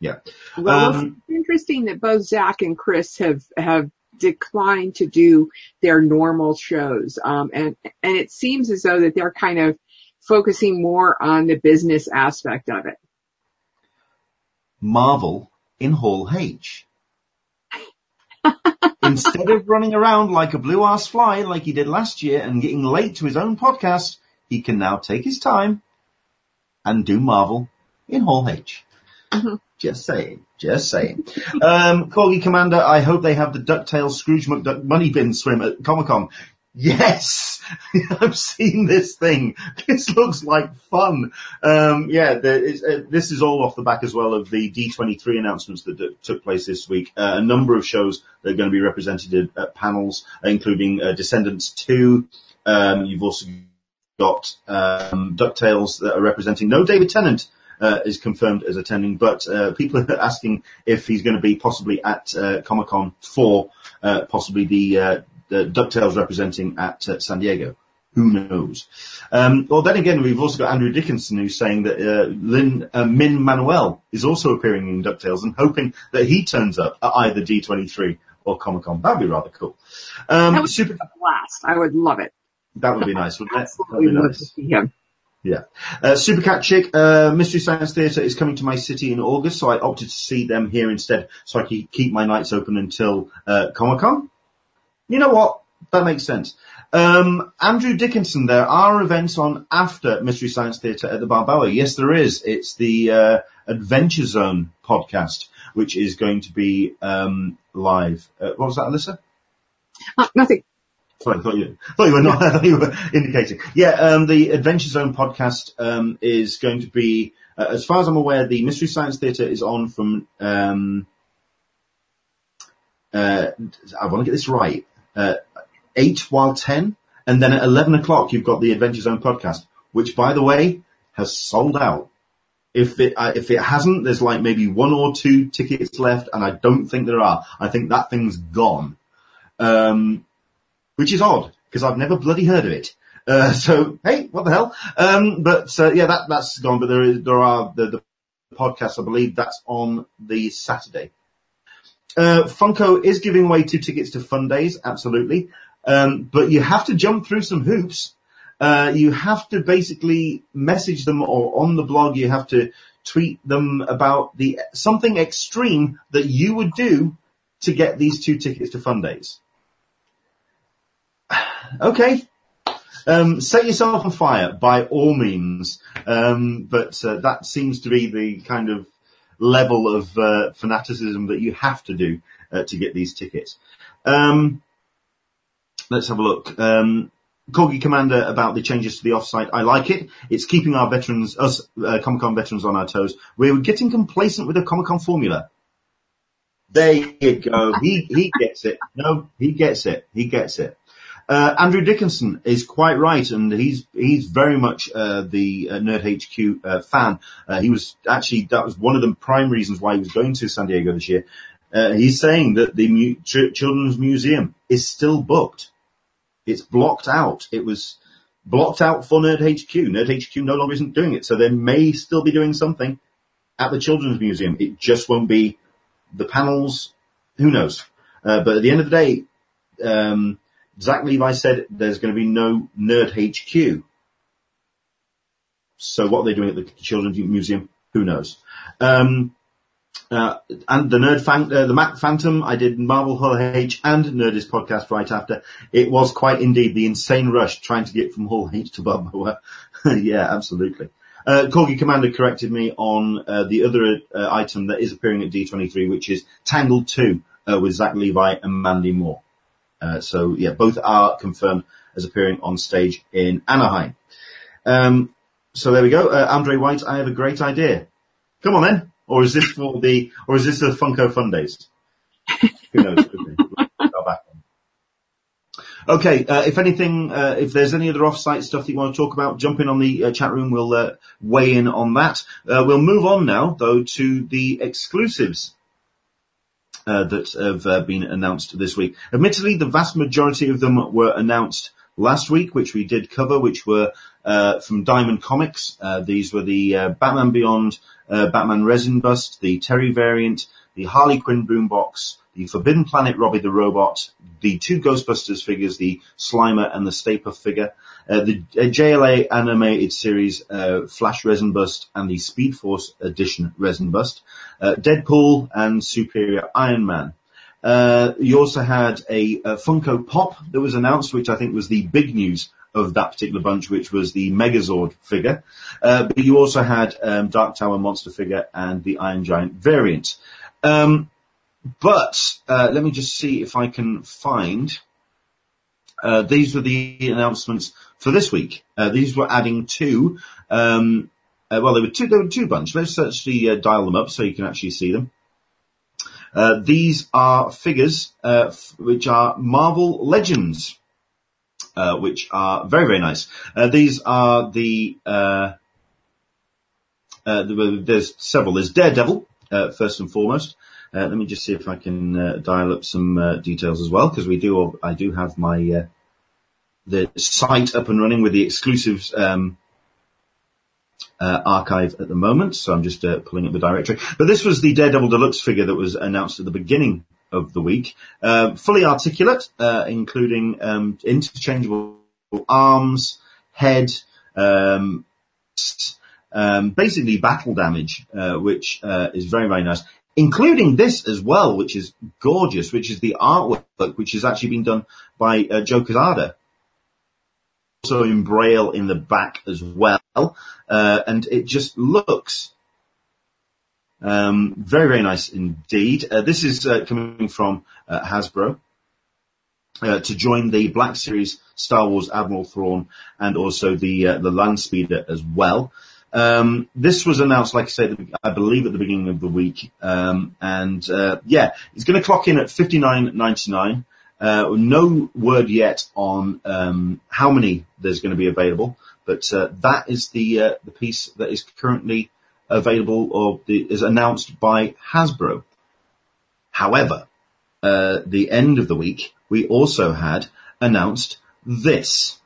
Speaker 1: yeah.
Speaker 2: Well,
Speaker 1: Um,
Speaker 2: it's interesting that both Zach and Chris have have declined to do their normal shows, um, and and it seems as though that they're kind of focusing more on the business aspect of it.
Speaker 1: Marvel in Hall H. Instead of running around like a blue ass fly like he did last year and getting late to his own podcast, he can now take his time and do Marvel in Hall H. Just saying, just saying. Um, Corgi Commander, I hope they have the DuckTales Scrooge McDuck money bin swim at Comic Con. Yes, I've seen this thing. This looks like fun. Um, yeah, uh, this is all off the back as well of the D23 announcements that, that took place this week. Uh, a number of shows that are going to be represented at, at panels, including uh, Descendants 2. Um, you've also got um, DuckTales that are representing. No David Tennant uh, is confirmed as attending, but uh, people are asking if he's going to be possibly at uh, Comic Con for possibly the, uh, representing at uh, San Diego. Who knows? Um, well, then again, we've also got Andrew Dickinson who's saying that uh, Lin uh, Min Manuel is also appearing in DuckTales and hoping that he turns up at either D23 or Comic Con. That'd be rather cool. Um,
Speaker 2: That would
Speaker 1: super,
Speaker 2: be a blast. I would love it.
Speaker 1: that would be nice, wouldn't it? That'd be
Speaker 2: love
Speaker 1: nice.
Speaker 2: to see him.
Speaker 1: Yeah. Uh, Supercat Chick, uh, Mystery Science Theatre is coming to my city in August, so I opted to see them here instead, so I could keep my nights open until, uh, Comic Con. You know what? That makes sense. Um, Andrew Dickinson, there are events on after Mystery Science Theatre at the Balboa. Yes, there is. It's the, uh, Adventure Zone podcast, which is going to be, um, live. Uh, what was that, Alyssa?
Speaker 2: Uh, nothing.
Speaker 1: Sorry, I thought you, thought you were not, I thought you were indicating. Yeah, um, the Adventure Zone podcast, um, is going to be, uh, as far as I'm aware, the Mystery Science Theatre is on from, um, uh, I want to get this right, uh, 8 while 10, and then at 11 o'clock you've got the Adventure Zone podcast, which by the way, has sold out. If it, uh, if it hasn't, there's like maybe one or two tickets left, and I don't think there are. I think that thing's gone. Um, which is odd because I've never bloody heard of it. Uh, so hey, what the hell? Um, but uh, yeah, that that's gone. But there is there are the, the podcast. I believe that's on the Saturday. Uh, Funko is giving away two tickets to Fundays, absolutely. Um, but you have to jump through some hoops. Uh, you have to basically message them or on the blog you have to tweet them about the something extreme that you would do to get these two tickets to Fundays. Okay. Um, set yourself on fire by all means. Um, but uh, that seems to be the kind of level of uh, fanaticism that you have to do uh, to get these tickets. Um, let's have a look. Um, Corgi Commander about the changes to the offsite. I like it. It's keeping our veterans, us uh, Comic Con veterans, on our toes. We're getting complacent with the Comic Con formula. There you go. He he gets it. No, he gets it. He gets it. Uh, Andrew Dickinson is quite right, and he's he's very much uh, the uh, Nerd HQ uh, fan. Uh, he was actually that was one of the prime reasons why he was going to San Diego this year. Uh, he's saying that the mu- Ch- Children's Museum is still booked. It's blocked out. It was blocked out for Nerd HQ. Nerd HQ no longer isn't doing it, so they may still be doing something at the Children's Museum. It just won't be the panels. Who knows? Uh, but at the end of the day, um, Zach Levi said there's going to be no Nerd HQ. So what are they doing at the Children's Museum? Who knows? Um, uh, and the Nerd fan, uh, the Mac Phantom, I did Marvel Hall H and Nerdist podcast right after. It was quite indeed the insane rush trying to get from Hall H to Balboa. yeah, absolutely. Uh, Corgi Commander corrected me on uh, the other uh, item that is appearing at D23, which is Tangled 2 uh, with Zach Levi and Mandy Moore. Uh, so yeah, both are confirmed as appearing on stage in Anaheim. Um, so there we go. Uh, Andre White, I have a great idea. Come on then. Or is this for the, or is this the Funko Fundays? Who knows? Okay, uh, if anything, uh, if there's any other off-site stuff that you want to talk about, jump in on the uh, chat room. We'll uh, weigh in on that. Uh, we'll move on now, though, to the exclusives uh, that have uh, been announced this week. Admittedly, the vast majority of them were announced last week, which we did cover, which were uh, from Diamond Comics. Uh, these were the Batman Beyond, Batman Resin Bust, the Terry variant, the Harley Quinn boombox, the Forbidden Planet Robbie the Robot, the two Ghostbusters figures, the Slimer and the Stay Puft figure, uh, the uh, JLA animated series uh, Flash Resin Bust and the Speed Force edition Resin Bust, uh, Deadpool and Superior Iron Man. Uh, you also had a, a, Funko Pop that was announced, which I think was the big news of that particular bunch, which was the Megazord figure. Uh, but you also had um, Dark Tower monster figure and the Iron Giant variant. Um, but let me just see if I can find. Uh, these were the announcements for this week. Uh, these were adding two. Um, uh, well, there were two. There were two bunch. Let's actually uh, dial them up so you can actually see them. Uh, these are figures f- which are Marvel Legends, which are very very nice. these are the. there's several. There's Daredevil first and foremost. Uh, let me just see if I can uh, dial up some uh, details as well, because we do. I do have my uh, the site up and running with the exclusives um, uh, archive at the moment. So I'm just uh, pulling up the directory. But this was the Daredevil Deluxe figure that was announced at the beginning of the week, fully articulate, including um, interchangeable arms, head. Um, um, basically battle damage, uh, which uh, is very, very nice including this as well, which is gorgeous, which is the artwork, which has actually been done by uh, Joe Quesada. Also in Braille in the back as well, uh, and it just looks um, very, very nice indeed. Uh, this is uh, coming from uh, Hasbro. Uh, to join the Black Series Star Wars Admiral Thrawn and also the the Land Speeder as well. Um, this was announced, like I said, I believe at the beginning of the week. Um, and, uh, yeah, it's going to clock in at 59.99. Uh, no word yet on, um, how many there's going to be available, but, uh, that is the, uh, the piece that is currently available or the, is announced by Hasbro. However, uh, the end of the week, we also had announced this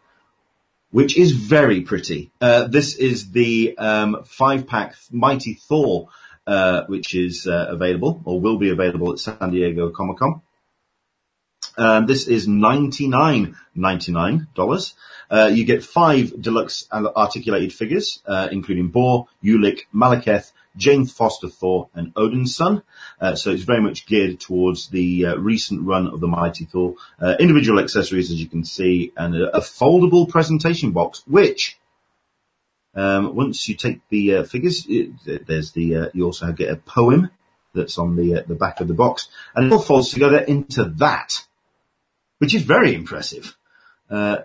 Speaker 1: which is very pretty. Uh, this is the um, five pack Mighty Thor, uh, which is available or will be available at San Diego Comic Con. Um, this is ninety nine ninety nine dollars. Uh, you get five deluxe articulated figures, uh, including Bor, Ulik, Malekith, Jane Foster Thor, and Odinson. Uh, so it's very much geared towards the uh, recent run of the Mighty Thor. Uh, individual accessories, as you can see, and a, a foldable presentation box, which um, once you take the uh, figures, it, there's the uh, you also get a poem that's on the uh, the back of the box, and it all folds together into that, which is very impressive.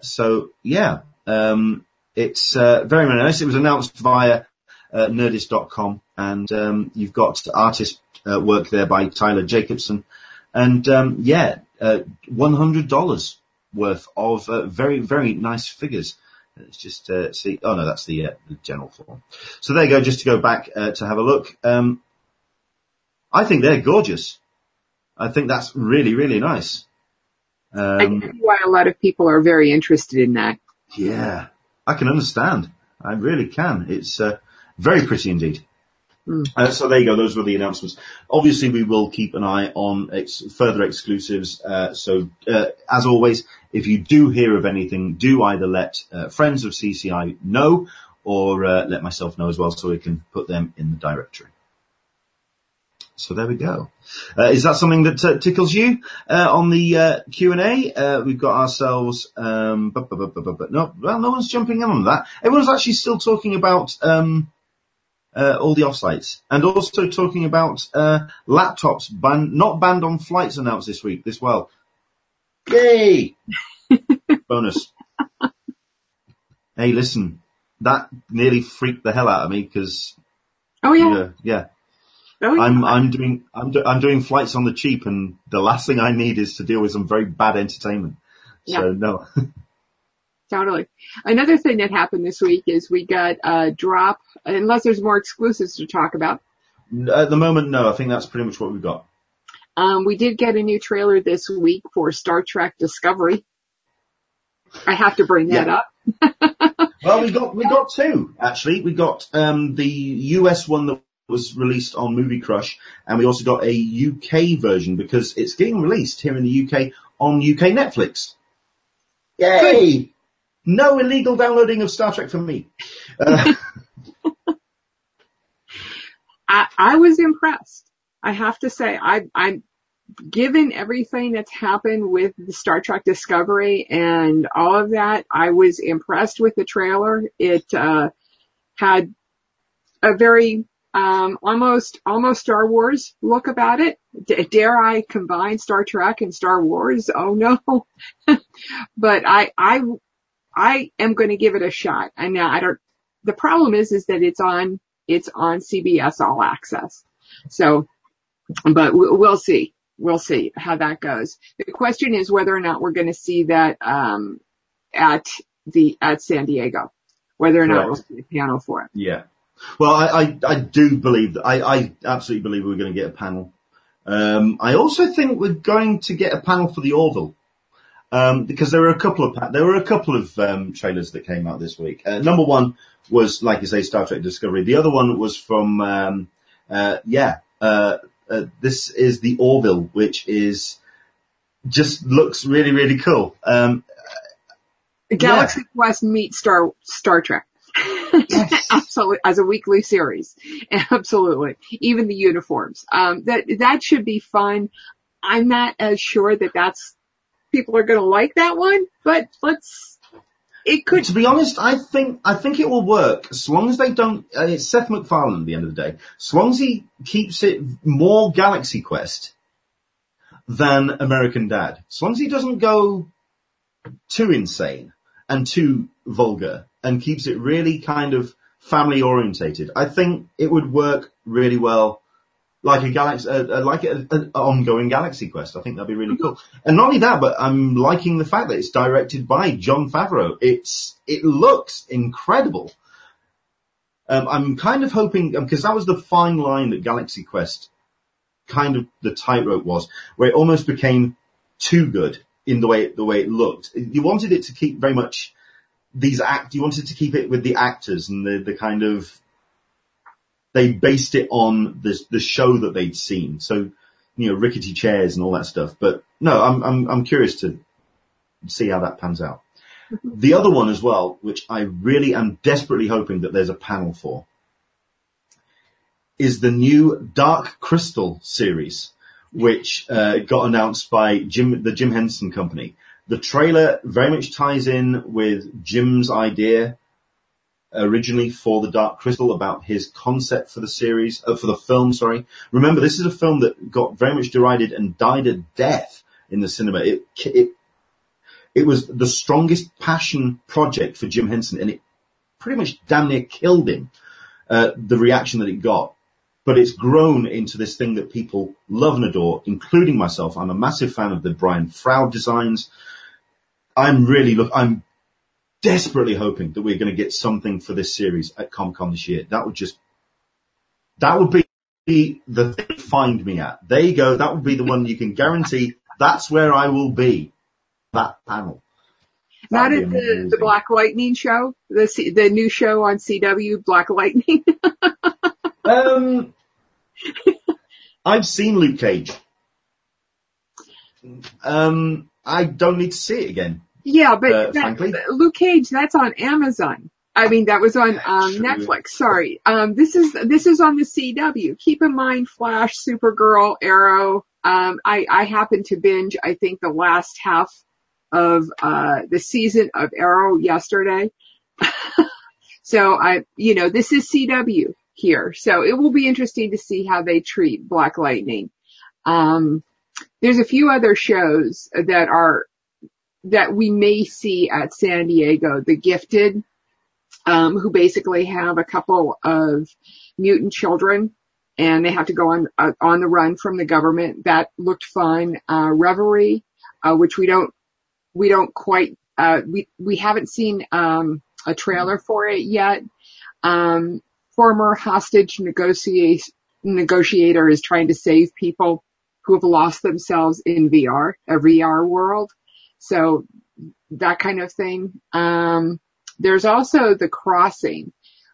Speaker 1: so yeah, um, it's very very nice. It was announced via uh, Nerdist.com, and um, you've got artist uh, work there by Tyler Jacobson, and um, yeah, uh, one hundred dollars worth of uh, very very nice figures. Let's just uh, see. Oh no, that's the, uh, the general form. So there you go. Just to go back to have a look. Um, I think they're gorgeous. I think that's really really nice.
Speaker 2: Um, I see why a lot of people are very interested in that.
Speaker 1: Yeah, I can understand. I really can. It's uh, very pretty indeed. Mm. Uh, so there you go. Those were the announcements. Obviously, we will keep an eye on ex- further exclusives. Uh, so, uh, as always, if you do hear of anything, do either let uh, friends of CCI know or uh, let myself know as well, so we can put them in the directory. So there we go. Uh, is that something that uh, tickles you uh, on the uh, Q and A? Uh, we've got ourselves. Um, but, but, but, but, but, no, well, no one's jumping in on that. Everyone's actually still talking about um, uh, all the offsites and also talking about laptops ban- not banned on flights announced this week. This well, yay! Bonus. hey, listen, that nearly freaked the hell out of me because.
Speaker 2: Oh yeah.
Speaker 1: yeah.
Speaker 2: Oh, yeah.
Speaker 1: I'm I'm doing I'm do, I'm doing flights on the cheap, and the last thing I need is to deal with some very bad entertainment. So
Speaker 2: Yeah.
Speaker 1: no,
Speaker 2: Totally. Another thing that happened this week is we got a drop, unless there's more exclusives to talk about.
Speaker 1: at the moment, no. I think that's pretty much what we've got.
Speaker 2: Um, we did get a new trailer this week for Star Trek Discovery. I have to bring that
Speaker 1: Yeah.
Speaker 2: up.
Speaker 1: Well, we got we got two actually. We got um, the US one that was released on Movie Crush, and we also got a UK version because it's getting released here in the UK on UK Netflix. Yay! No illegal downloading of Star Trek for me. Uh,
Speaker 2: I, I was impressed. I have to say, I, I'm given everything that's happened with the Star Trek Discovery and all of that. I was impressed with the trailer. It uh, had a very um, almost almost Star Wars look about it. D- dare I combine Star Trek and Star Wars? Oh no! but I I I am going to give it a shot. And now I don't. The problem is is that it's on it's on CBS All Access. So, but we- we'll see. We'll see how that goes. The question is whether or not we're going to see that um, at the at San Diego, whether or not we'll see a panel for it.
Speaker 1: Yeah. Well, I, I, I do believe that. I, I absolutely believe we're going to get a panel. Um, I also think we're going to get a panel for the Orville. Um, because there were a couple of there were a couple of um, trailers that came out this week. Uh, number one was, like you say, Star Trek Discovery. The other one was from, um, uh, yeah, uh, uh, this is the Orville, which is just looks really really cool. Um,
Speaker 2: Galaxy Quest meets Star Star Trek. Absolutely, as a weekly series. Absolutely. Even the uniforms. Um, that, that should be fun. I'm not as sure that that's, people are gonna like that one, but let's, it could,
Speaker 1: To be honest, I think I think it will work as long as they don't. Uh, it's Seth MacFarlane at the end of the day. As long as he keeps it more Galaxy Quest than American Dad. As long as he doesn't go too insane and too vulgar and keeps it really kind of family orientated. I think it would work really well. Like a galaxy, uh, uh, like an ongoing Galaxy Quest. I think that'd be really cool. And not only that, but I'm liking the fact that it's directed by Jon Favreau. It's it looks incredible. Um, I'm kind of hoping because that was the fine line that Galaxy Quest kind of the tightrope was, where it almost became too good in the way the way it looked. You wanted it to keep very much these act. You wanted to keep it with the actors and the the kind of they based it on the the show that they'd seen. So you know rickety chairs and all that stuff. But no, I'm I'm I'm curious to see how that pans out. The other one as well, which I really am desperately hoping that there's a panel for, is the new Dark Crystal series, which uh, got announced by Jim, the Jim Henson Company. The trailer very much ties in with Jim's idea originally for the Dark Crystal about his concept for the series, uh, for the film, sorry. Remember, this is a film that got very much derided and died a death in the cinema. It, it, it was the strongest passion project for Jim Henson and it pretty much damn near killed him, uh, the reaction that it got. But it's grown into this thing that people love and adore, including myself. I'm a massive fan of the Brian Froud designs. I'm really look, I'm desperately hoping that we're going to get something for this series at Comic Con this year. That would just, that would be the thing to find me at. There you go. That would be the one you can guarantee. That's where I will be. That panel.
Speaker 2: not
Speaker 1: That'd
Speaker 2: at the, the Black Lightning show, the, C, the new show on CW, Black Lightning.
Speaker 1: Um, I've seen Luke Cage. Um, I don't need to see it again.
Speaker 2: Yeah, but
Speaker 1: Uh,
Speaker 2: that. Luke Cage, that's on Amazon. I mean, that was on um, Netflix. Sorry. Um, this is this is on the CW. Keep in mind, Flash, Supergirl, Arrow. Um, I I happened to binge. I think the last half of uh, the season of Arrow yesterday. so I, you know, this is CW here, so it will be interesting to see how they treat Black Lightning. Um, there's a few other shows that are that we may see at San Diego. The Gifted um, who basically have a couple of mutant children and they have to go on uh, on the run from the government. That looked fun. Uh, Reverie, uh, which we don't we don't quite uh, we we haven't seen um, a trailer for it yet. Um, former hostage negotiate, negotiator is trying to save people who have lost themselves in VR, a VR world. So that kind of thing. Um, there's also The Crossing,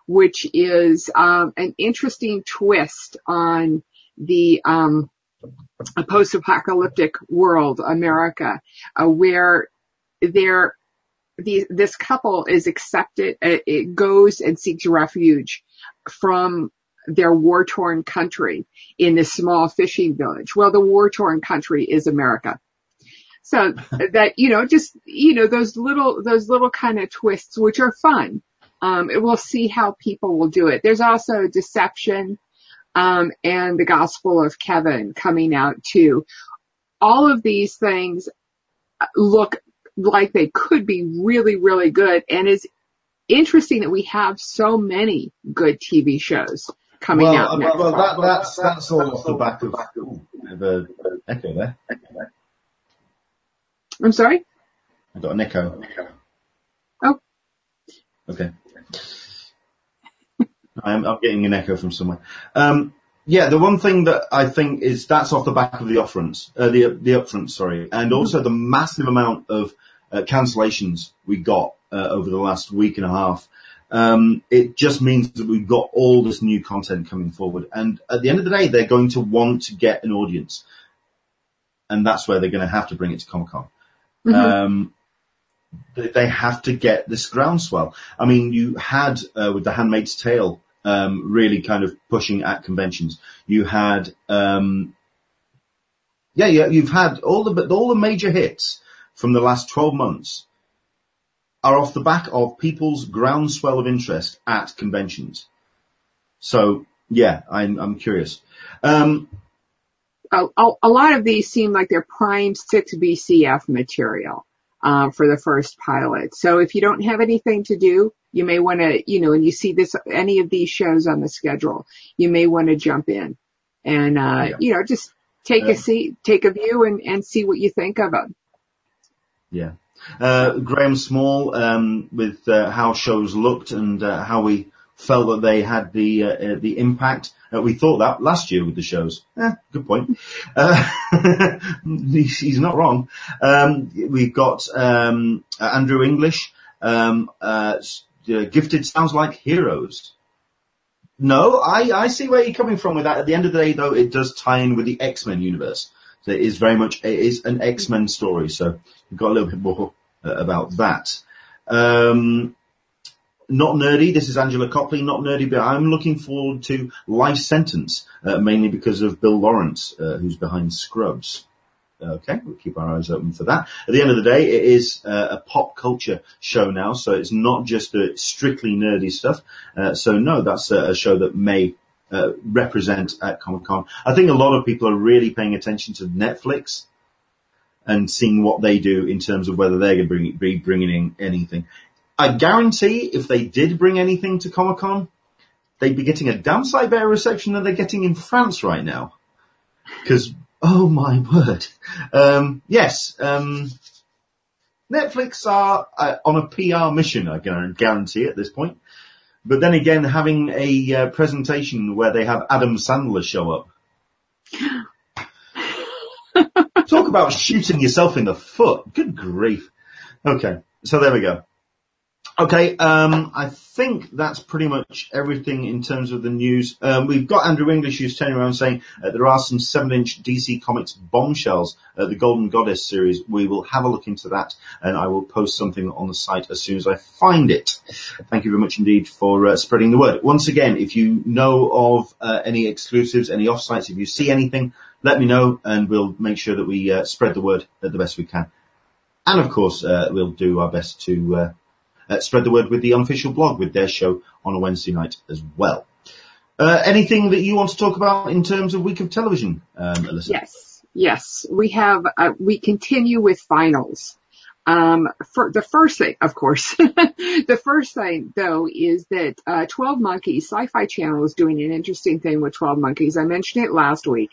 Speaker 2: which is um, an interesting twist on the um, post-apocalyptic world, America, uh, where there the, this couple is accepted, uh, it goes and seeks refuge from their war-torn country in this small fishing village. Well, the war-torn country is America. So that, you know, just, you know, those little, those little kind of twists, which are fun. Um, we'll see how people will do it. There's also deception, um, and the gospel of Kevin coming out too. All of these things look like they could be really, really good. And it's interesting that we have so many good TV shows coming
Speaker 1: well,
Speaker 2: out.
Speaker 1: Well, well that, that's, that's all off the back of, ooh, of echo there.
Speaker 2: I'm sorry?
Speaker 1: I got an echo.
Speaker 2: Oh.
Speaker 1: Okay. I'm, I'm getting an echo from somewhere. Um, yeah, the one thing that I think is that's off the back of the upfronts, uh, the the upfront, sorry, and also the massive amount of uh, cancellations we got uh, over the last week and a half. Um, it just means that we've got all this new content coming forward, and at the end of the day, they're going to want to get an audience, and that's where they're going to have to bring it to Comic Con. Mm-hmm. Um, they have to get this groundswell. I mean, you had uh, with the Handmaid's Tale um, really kind of pushing at conventions. You had, um, yeah, yeah, you've had all the all the major hits from the last twelve months are off the back of people's groundswell of interest at conventions. So yeah, I'm I'm curious. Um,
Speaker 2: a, a, lot of these seem like they're prime 6 BCF material uh, for the first pilot. So if you don't have anything to do, you may want to, you know, and you see this any of these shows on the schedule, you may want to jump in and uh, yeah. you know just take a seat, take a view, and and see what you think of them.
Speaker 1: Yeah. Uh, Graham Small, um, with uh, how shows looked and uh, how we felt that they had the uh, uh, the impact. Uh, we thought that last year with the shows. Eh, good point. Uh, he's not wrong. Um, we've got um, Andrew English. Um, uh, gifted sounds like heroes. No, I, I see where you're coming from with that. At the end of the day, though, it does tie in with the X-Men universe. So it is very much it is an X-Men story. So we've got a little bit more uh, about that. Um, not nerdy. This is Angela Copley. Not nerdy, but I'm looking forward to Life Sentence, uh, mainly because of Bill Lawrence, uh, who's behind Scrubs. Okay, we'll keep our eyes open for that. At the end of the day, it is uh, a pop culture show now, so it's not just strictly nerdy stuff. Uh, so no, that's a, a show that may uh, represent at Comic Con. I think a lot of people are really paying attention to Netflix and seeing what they do in terms of whether they're going to be bringing in anything. I guarantee if they did bring anything to Comic Con, they'd be getting a damn sight better reception than they're getting in France right now. Because, oh my word. Um, yes, um, Netflix are uh, on a PR mission, I guarantee at this point. But then again, having a uh, presentation where they have Adam Sandler show up. Talk about shooting yourself in the foot. Good grief. Okay, so there we go. Okay, um, I think that's pretty much everything in terms of the news. Um, we've got Andrew English who's turning around saying uh, there are some seven-inch DC Comics bombshells, uh, the Golden Goddess series. We will have a look into that, and I will post something on the site as soon as I find it. Thank you very much indeed for uh, spreading the word. Once again, if you know of uh, any exclusives, any offsites, if you see anything, let me know, and we'll make sure that we uh, spread the word the best we can. And of course, uh, we'll do our best to uh, spread the word with the unofficial blog with their show on a Wednesday night as well. Uh, anything that you want to talk about in terms of week of television, um, Alyssa?
Speaker 2: Yes, yes. We have, uh, we continue with finals. Um, for the first thing, of course, the first thing though is that, uh, 12 Monkeys, Syfy Channel is doing an interesting thing with 12 Monkeys. I mentioned it last week.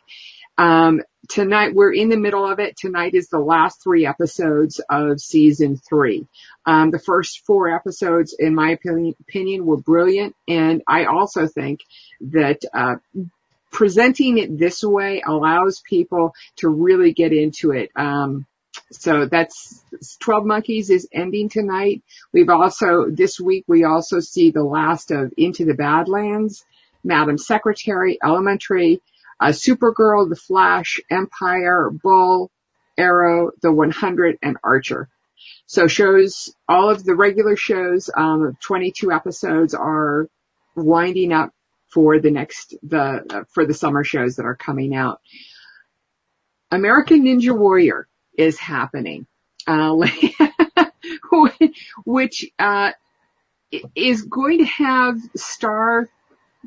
Speaker 2: Um, tonight we're in the middle of it. Tonight is the last three episodes of season three. Um, the first four episodes, in my opinion, were brilliant, and I also think that uh, presenting it this way allows people to really get into it. Um, so that's 12 Monkeys is ending tonight. We've also, this week, we also see the last of Into the Badlands, Madam Secretary, Elementary, Supergirl, The Flash, Empire, Bull, Arrow, The 100, and Archer. So shows, all of the regular shows, um, 22 episodes are winding up for the next, the, uh, for the summer shows that are coming out. American Ninja Warrior is happening, uh, which, uh, is going to have star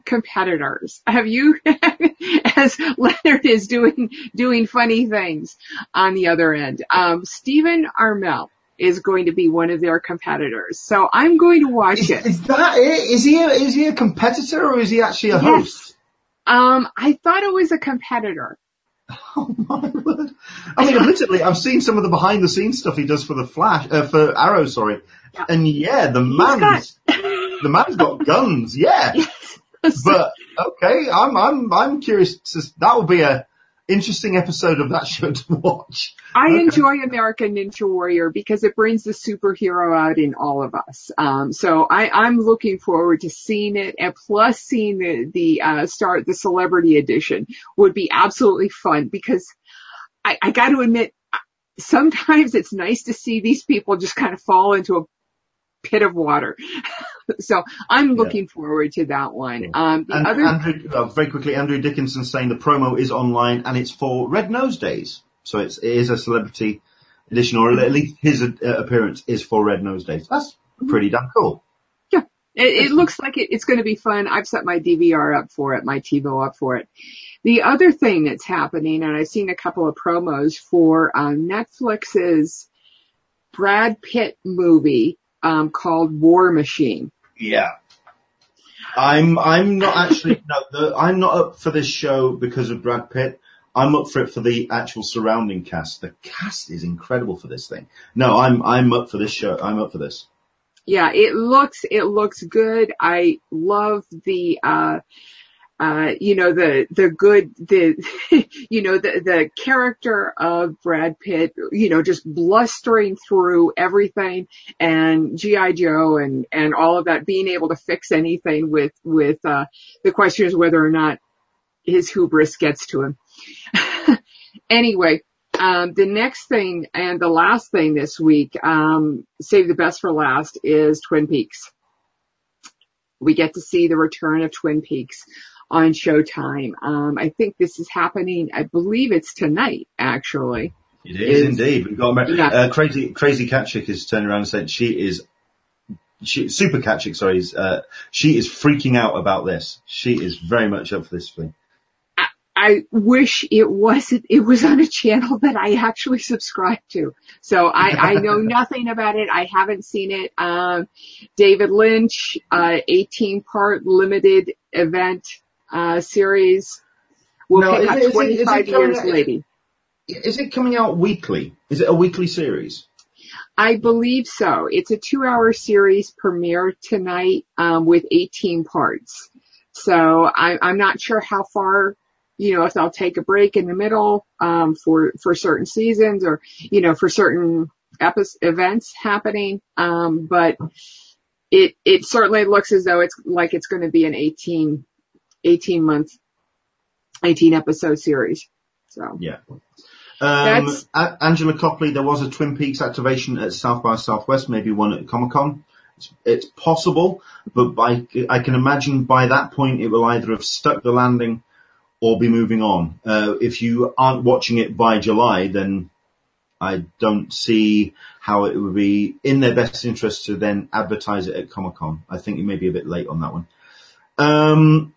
Speaker 2: competitors. Have you, as Leonard is doing, doing funny things on the other end. Um, Stephen Amell is going to be one of their competitors. So I'm going to watch
Speaker 1: is,
Speaker 2: it.
Speaker 1: Is that it? Is he a, is he a competitor or is he actually a
Speaker 2: yes.
Speaker 1: host?
Speaker 2: Um, I thought it was a competitor.
Speaker 1: Oh my word! I mean, admittedly, I've seen some of the behind the scenes stuff he does for the Flash, uh, for Arrow, sorry. And yeah, the man's, got... the man's got guns, yeah. but okay, I'm I'm I'm curious. To, that will be a interesting episode of that show to watch.
Speaker 2: I okay. enjoy American Ninja Warrior because it brings the superhero out in all of us. Um, so I, I'm looking forward to seeing it, and plus seeing the the uh, start the celebrity edition would be absolutely fun because I, I got to admit. Sometimes it's nice to see these people just kind of fall into a pit of water. so I'm looking yeah. forward to that one. Um,
Speaker 1: and,
Speaker 2: other...
Speaker 1: Andrew, uh, very quickly, Andrew Dickinson saying the promo is online and it's for Red Nose Days. So it's, it is a celebrity edition, or at least his uh, appearance is for Red Nose Days. That's pretty damn cool.
Speaker 2: Yeah, it, it looks like it, it's going to be fun. I've set my DVR up for it, my TiVo up for it. The other thing that's happening, and I've seen a couple of promos for um, Netflix's Brad Pitt movie um, called War Machine.
Speaker 1: Yeah. I'm I'm not actually no the, I'm not up for this show because of Brad Pitt. I'm up for it for the actual surrounding cast. The cast is incredible for this thing. No, I'm I'm up for this show. I'm up for this.
Speaker 2: Yeah, it looks it looks good. I love the uh uh, you know, the, the good, the, you know, the, the character of Brad Pitt, you know, just blustering through everything and G.I. Joe and, and all of that, being able to fix anything with, with, uh, the question is whether or not his hubris gets to him. anyway, um, the next thing and the last thing this week, um, save the best for last is Twin Peaks. We get to see the return of Twin Peaks on Showtime. Um, I think this is happening. I believe it's tonight, actually.
Speaker 1: It is, is indeed. We've got yeah. uh, crazy, crazy cat chick has turned around and said she is. She, super cat chick, sorry, is, uh, she is freaking out about this. She is very much up for this thing.
Speaker 2: I, I wish it wasn't, it was on a channel that I actually subscribe to. So I, I know nothing about it. I haven't seen it. Um, David Lynch, uh, 18 part limited event series will no, pick up it, 25 it, years out, later.
Speaker 1: Is it coming out weekly? Is it a weekly series?
Speaker 2: I believe so. It's a two-hour series premiere tonight um, with 18 parts. So I, I'm not sure how far, you know, if they'll take a break in the middle um, for for certain seasons or you know for certain epi- events happening. Um, but it, it certainly looks as though it's like it's going to be an 18, 18 month, 18 episode series. So.
Speaker 1: Yeah. Um, Angela Copley, there was a Twin Peaks activation at South by Southwest, maybe one at Comic Con. It's, it's, possible, but by, I can imagine by that point it will either have stuck the landing or be moving on. Uh, if you aren't watching it by July, then I don't see how it would be in their best interest to then advertise it at Comic Con. I think it may be a bit late on that one. Um,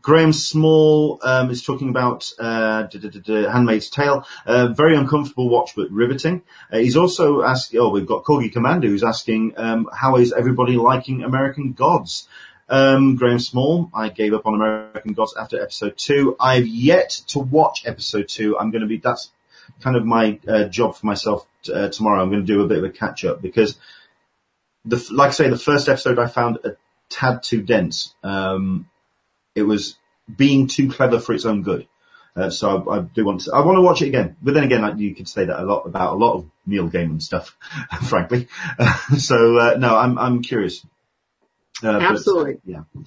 Speaker 1: Graham Small um, is talking about uh, Handmaid's Tale. Uh, very uncomfortable watch, but riveting. Uh, he's also asking. Oh, we've got Corgi Commander who's asking, um, how is everybody liking American Gods? Um, Graham Small, I gave up on American Gods after episode two. I've yet to watch episode two. I'm going to be. That's kind of my uh, job for myself uh, tomorrow. I'm going to do a bit of a catch up because, the like I say, the first episode I found a tad too dense. Um, it was being too clever for its own good. Uh, so I, I, do want to, I want to watch it again. But then again, like, you could say that a lot about a lot of Neil Gaiman stuff, frankly. Uh, so, uh, no, I'm, I'm curious.
Speaker 2: Uh, Absolutely.
Speaker 1: But, yeah.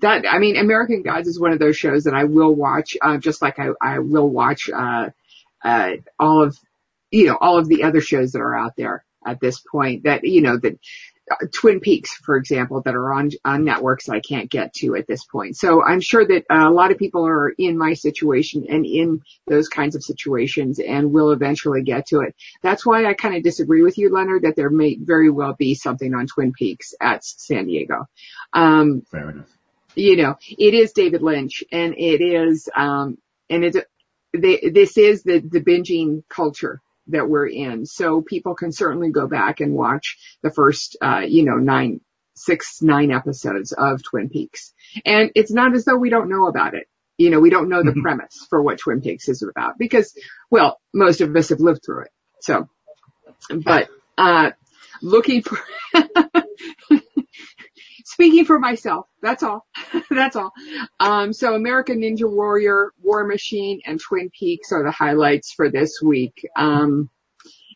Speaker 2: That, I mean, American Gods is one of those shows that I will watch, uh, just like I, I will watch, uh, all of, you know, all of the other shows that are out there at this point that, you know, that Twin Peaks, for example, that are on on networks I can't get to at this point. So I'm sure that uh, a lot of people are in my situation and in those kinds of situations and will eventually get to it. That's why I kind of disagree with you, Leonard, that there may very well be something on Twin Peaks at San Diego.
Speaker 1: Um, Fair enough.
Speaker 2: You know, it is David Lynch and it is, um, and it, they, this is the, the binging culture that we're in. So people can certainly go back and watch the first, uh, you know, nine, six, nine episodes of Twin Peaks. And it's not as though we don't know about it. You know, we don't know the mm-hmm. premise for what Twin Peaks is about because, well, most of us have lived through it. So, but, uh, looking for, speaking for myself. That's all. that's all. Um, so American Ninja Warrior, War Machine, and Twin Peaks are the highlights for this week. Um,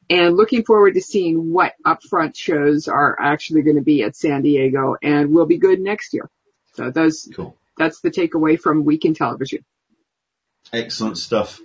Speaker 2: and looking forward to seeing what upfront shows are actually going to be at San Diego and will be good next year. So those, cool. that's the takeaway from Week in Television.
Speaker 1: Excellent stuff.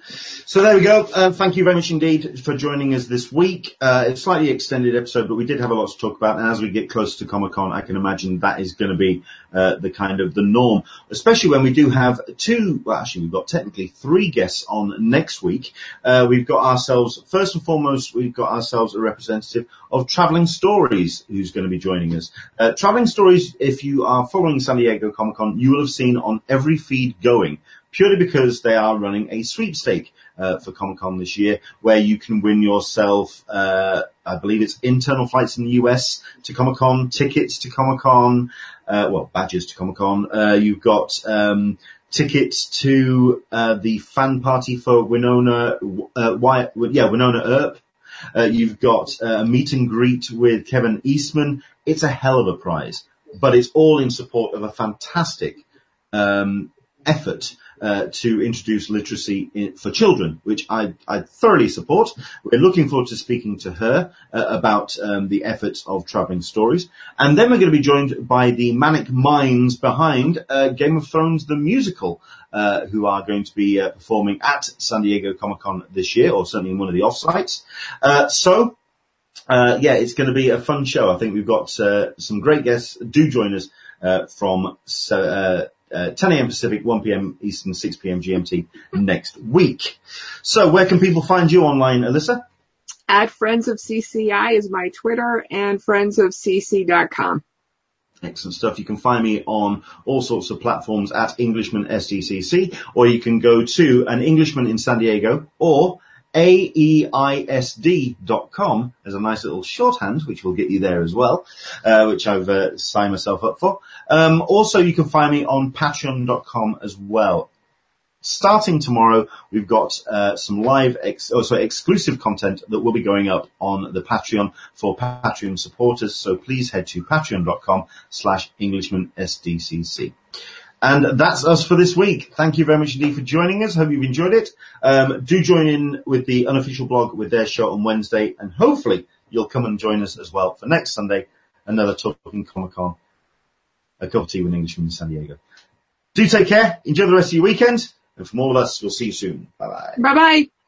Speaker 1: So there we go. Uh, thank you very much indeed for joining us this week. Uh, it's a slightly extended episode, but we did have a lot to talk about. And as we get closer to Comic Con, I can imagine that is going to be uh, the kind of the norm, especially when we do have two. Well, actually, we've got technically three guests on next week. Uh, we've got ourselves first and foremost, we've got ourselves a representative of Traveling Stories who's going to be joining us. Uh, Traveling Stories, if you are following San Diego Comic Con, you will have seen on every feed going purely because they are running a sweepstake uh, for Comic Con this year, where you can win yourself, uh, I believe it's internal flights in the US to Comic Con, tickets to Comic Con, uh, well, badges to Comic Con. Uh, you've got um, tickets to uh, the fan party for Winona, uh, Wyatt, yeah, Wynonna Earp. you've got a meet and greet with Kevin Eastman. It's a hell of a prize, but it's all in support of a fantastic um, effort uh, to introduce literacy in, for children, which I, I, thoroughly support. We're looking forward to speaking to her uh, about um, the efforts of traveling stories, and then we're going to be joined by the manic minds behind uh, Game of Thrones the musical, uh, who are going to be uh, performing at San Diego Comic Con this year, or certainly in one of the offsites. so. yeah, it's going to be a fun show. I think we've got some great guests. Do join us from uh, 10 a.m. Pacific, 1 p.m. Eastern, 6 p.m. GMT next week. So where can people find you online, Alyssa?
Speaker 2: At Friends of CCI is my Twitter and friendsofcc.com.
Speaker 1: Excellent stuff. You can find me on all sorts of platforms at Englishman SDCC, or you can go to an Englishman in San Diego or aeisd.com as a nice little shorthand, which will get you there as well, uh, which I've uh, signed myself up for. Um, also, you can find me on patreon.com as well. Starting tomorrow, we've got uh, some live, ex- oh, sorry, exclusive content that will be going up on the Patreon for Patreon supporters. So please head to patreon.com slash Englishman SDCC. And that's us for this week. Thank you very much indeed for joining us. Hope you've enjoyed it. Um, do join in with the unofficial blog with their show on Wednesday, and hopefully you'll come and join us as well for next Sunday another Talking Comic Con, a cup of tea with Englishmen in San Diego. Do take care. Enjoy the rest of your weekend. And from all of us, we'll see you soon. Bye bye.
Speaker 2: Bye bye.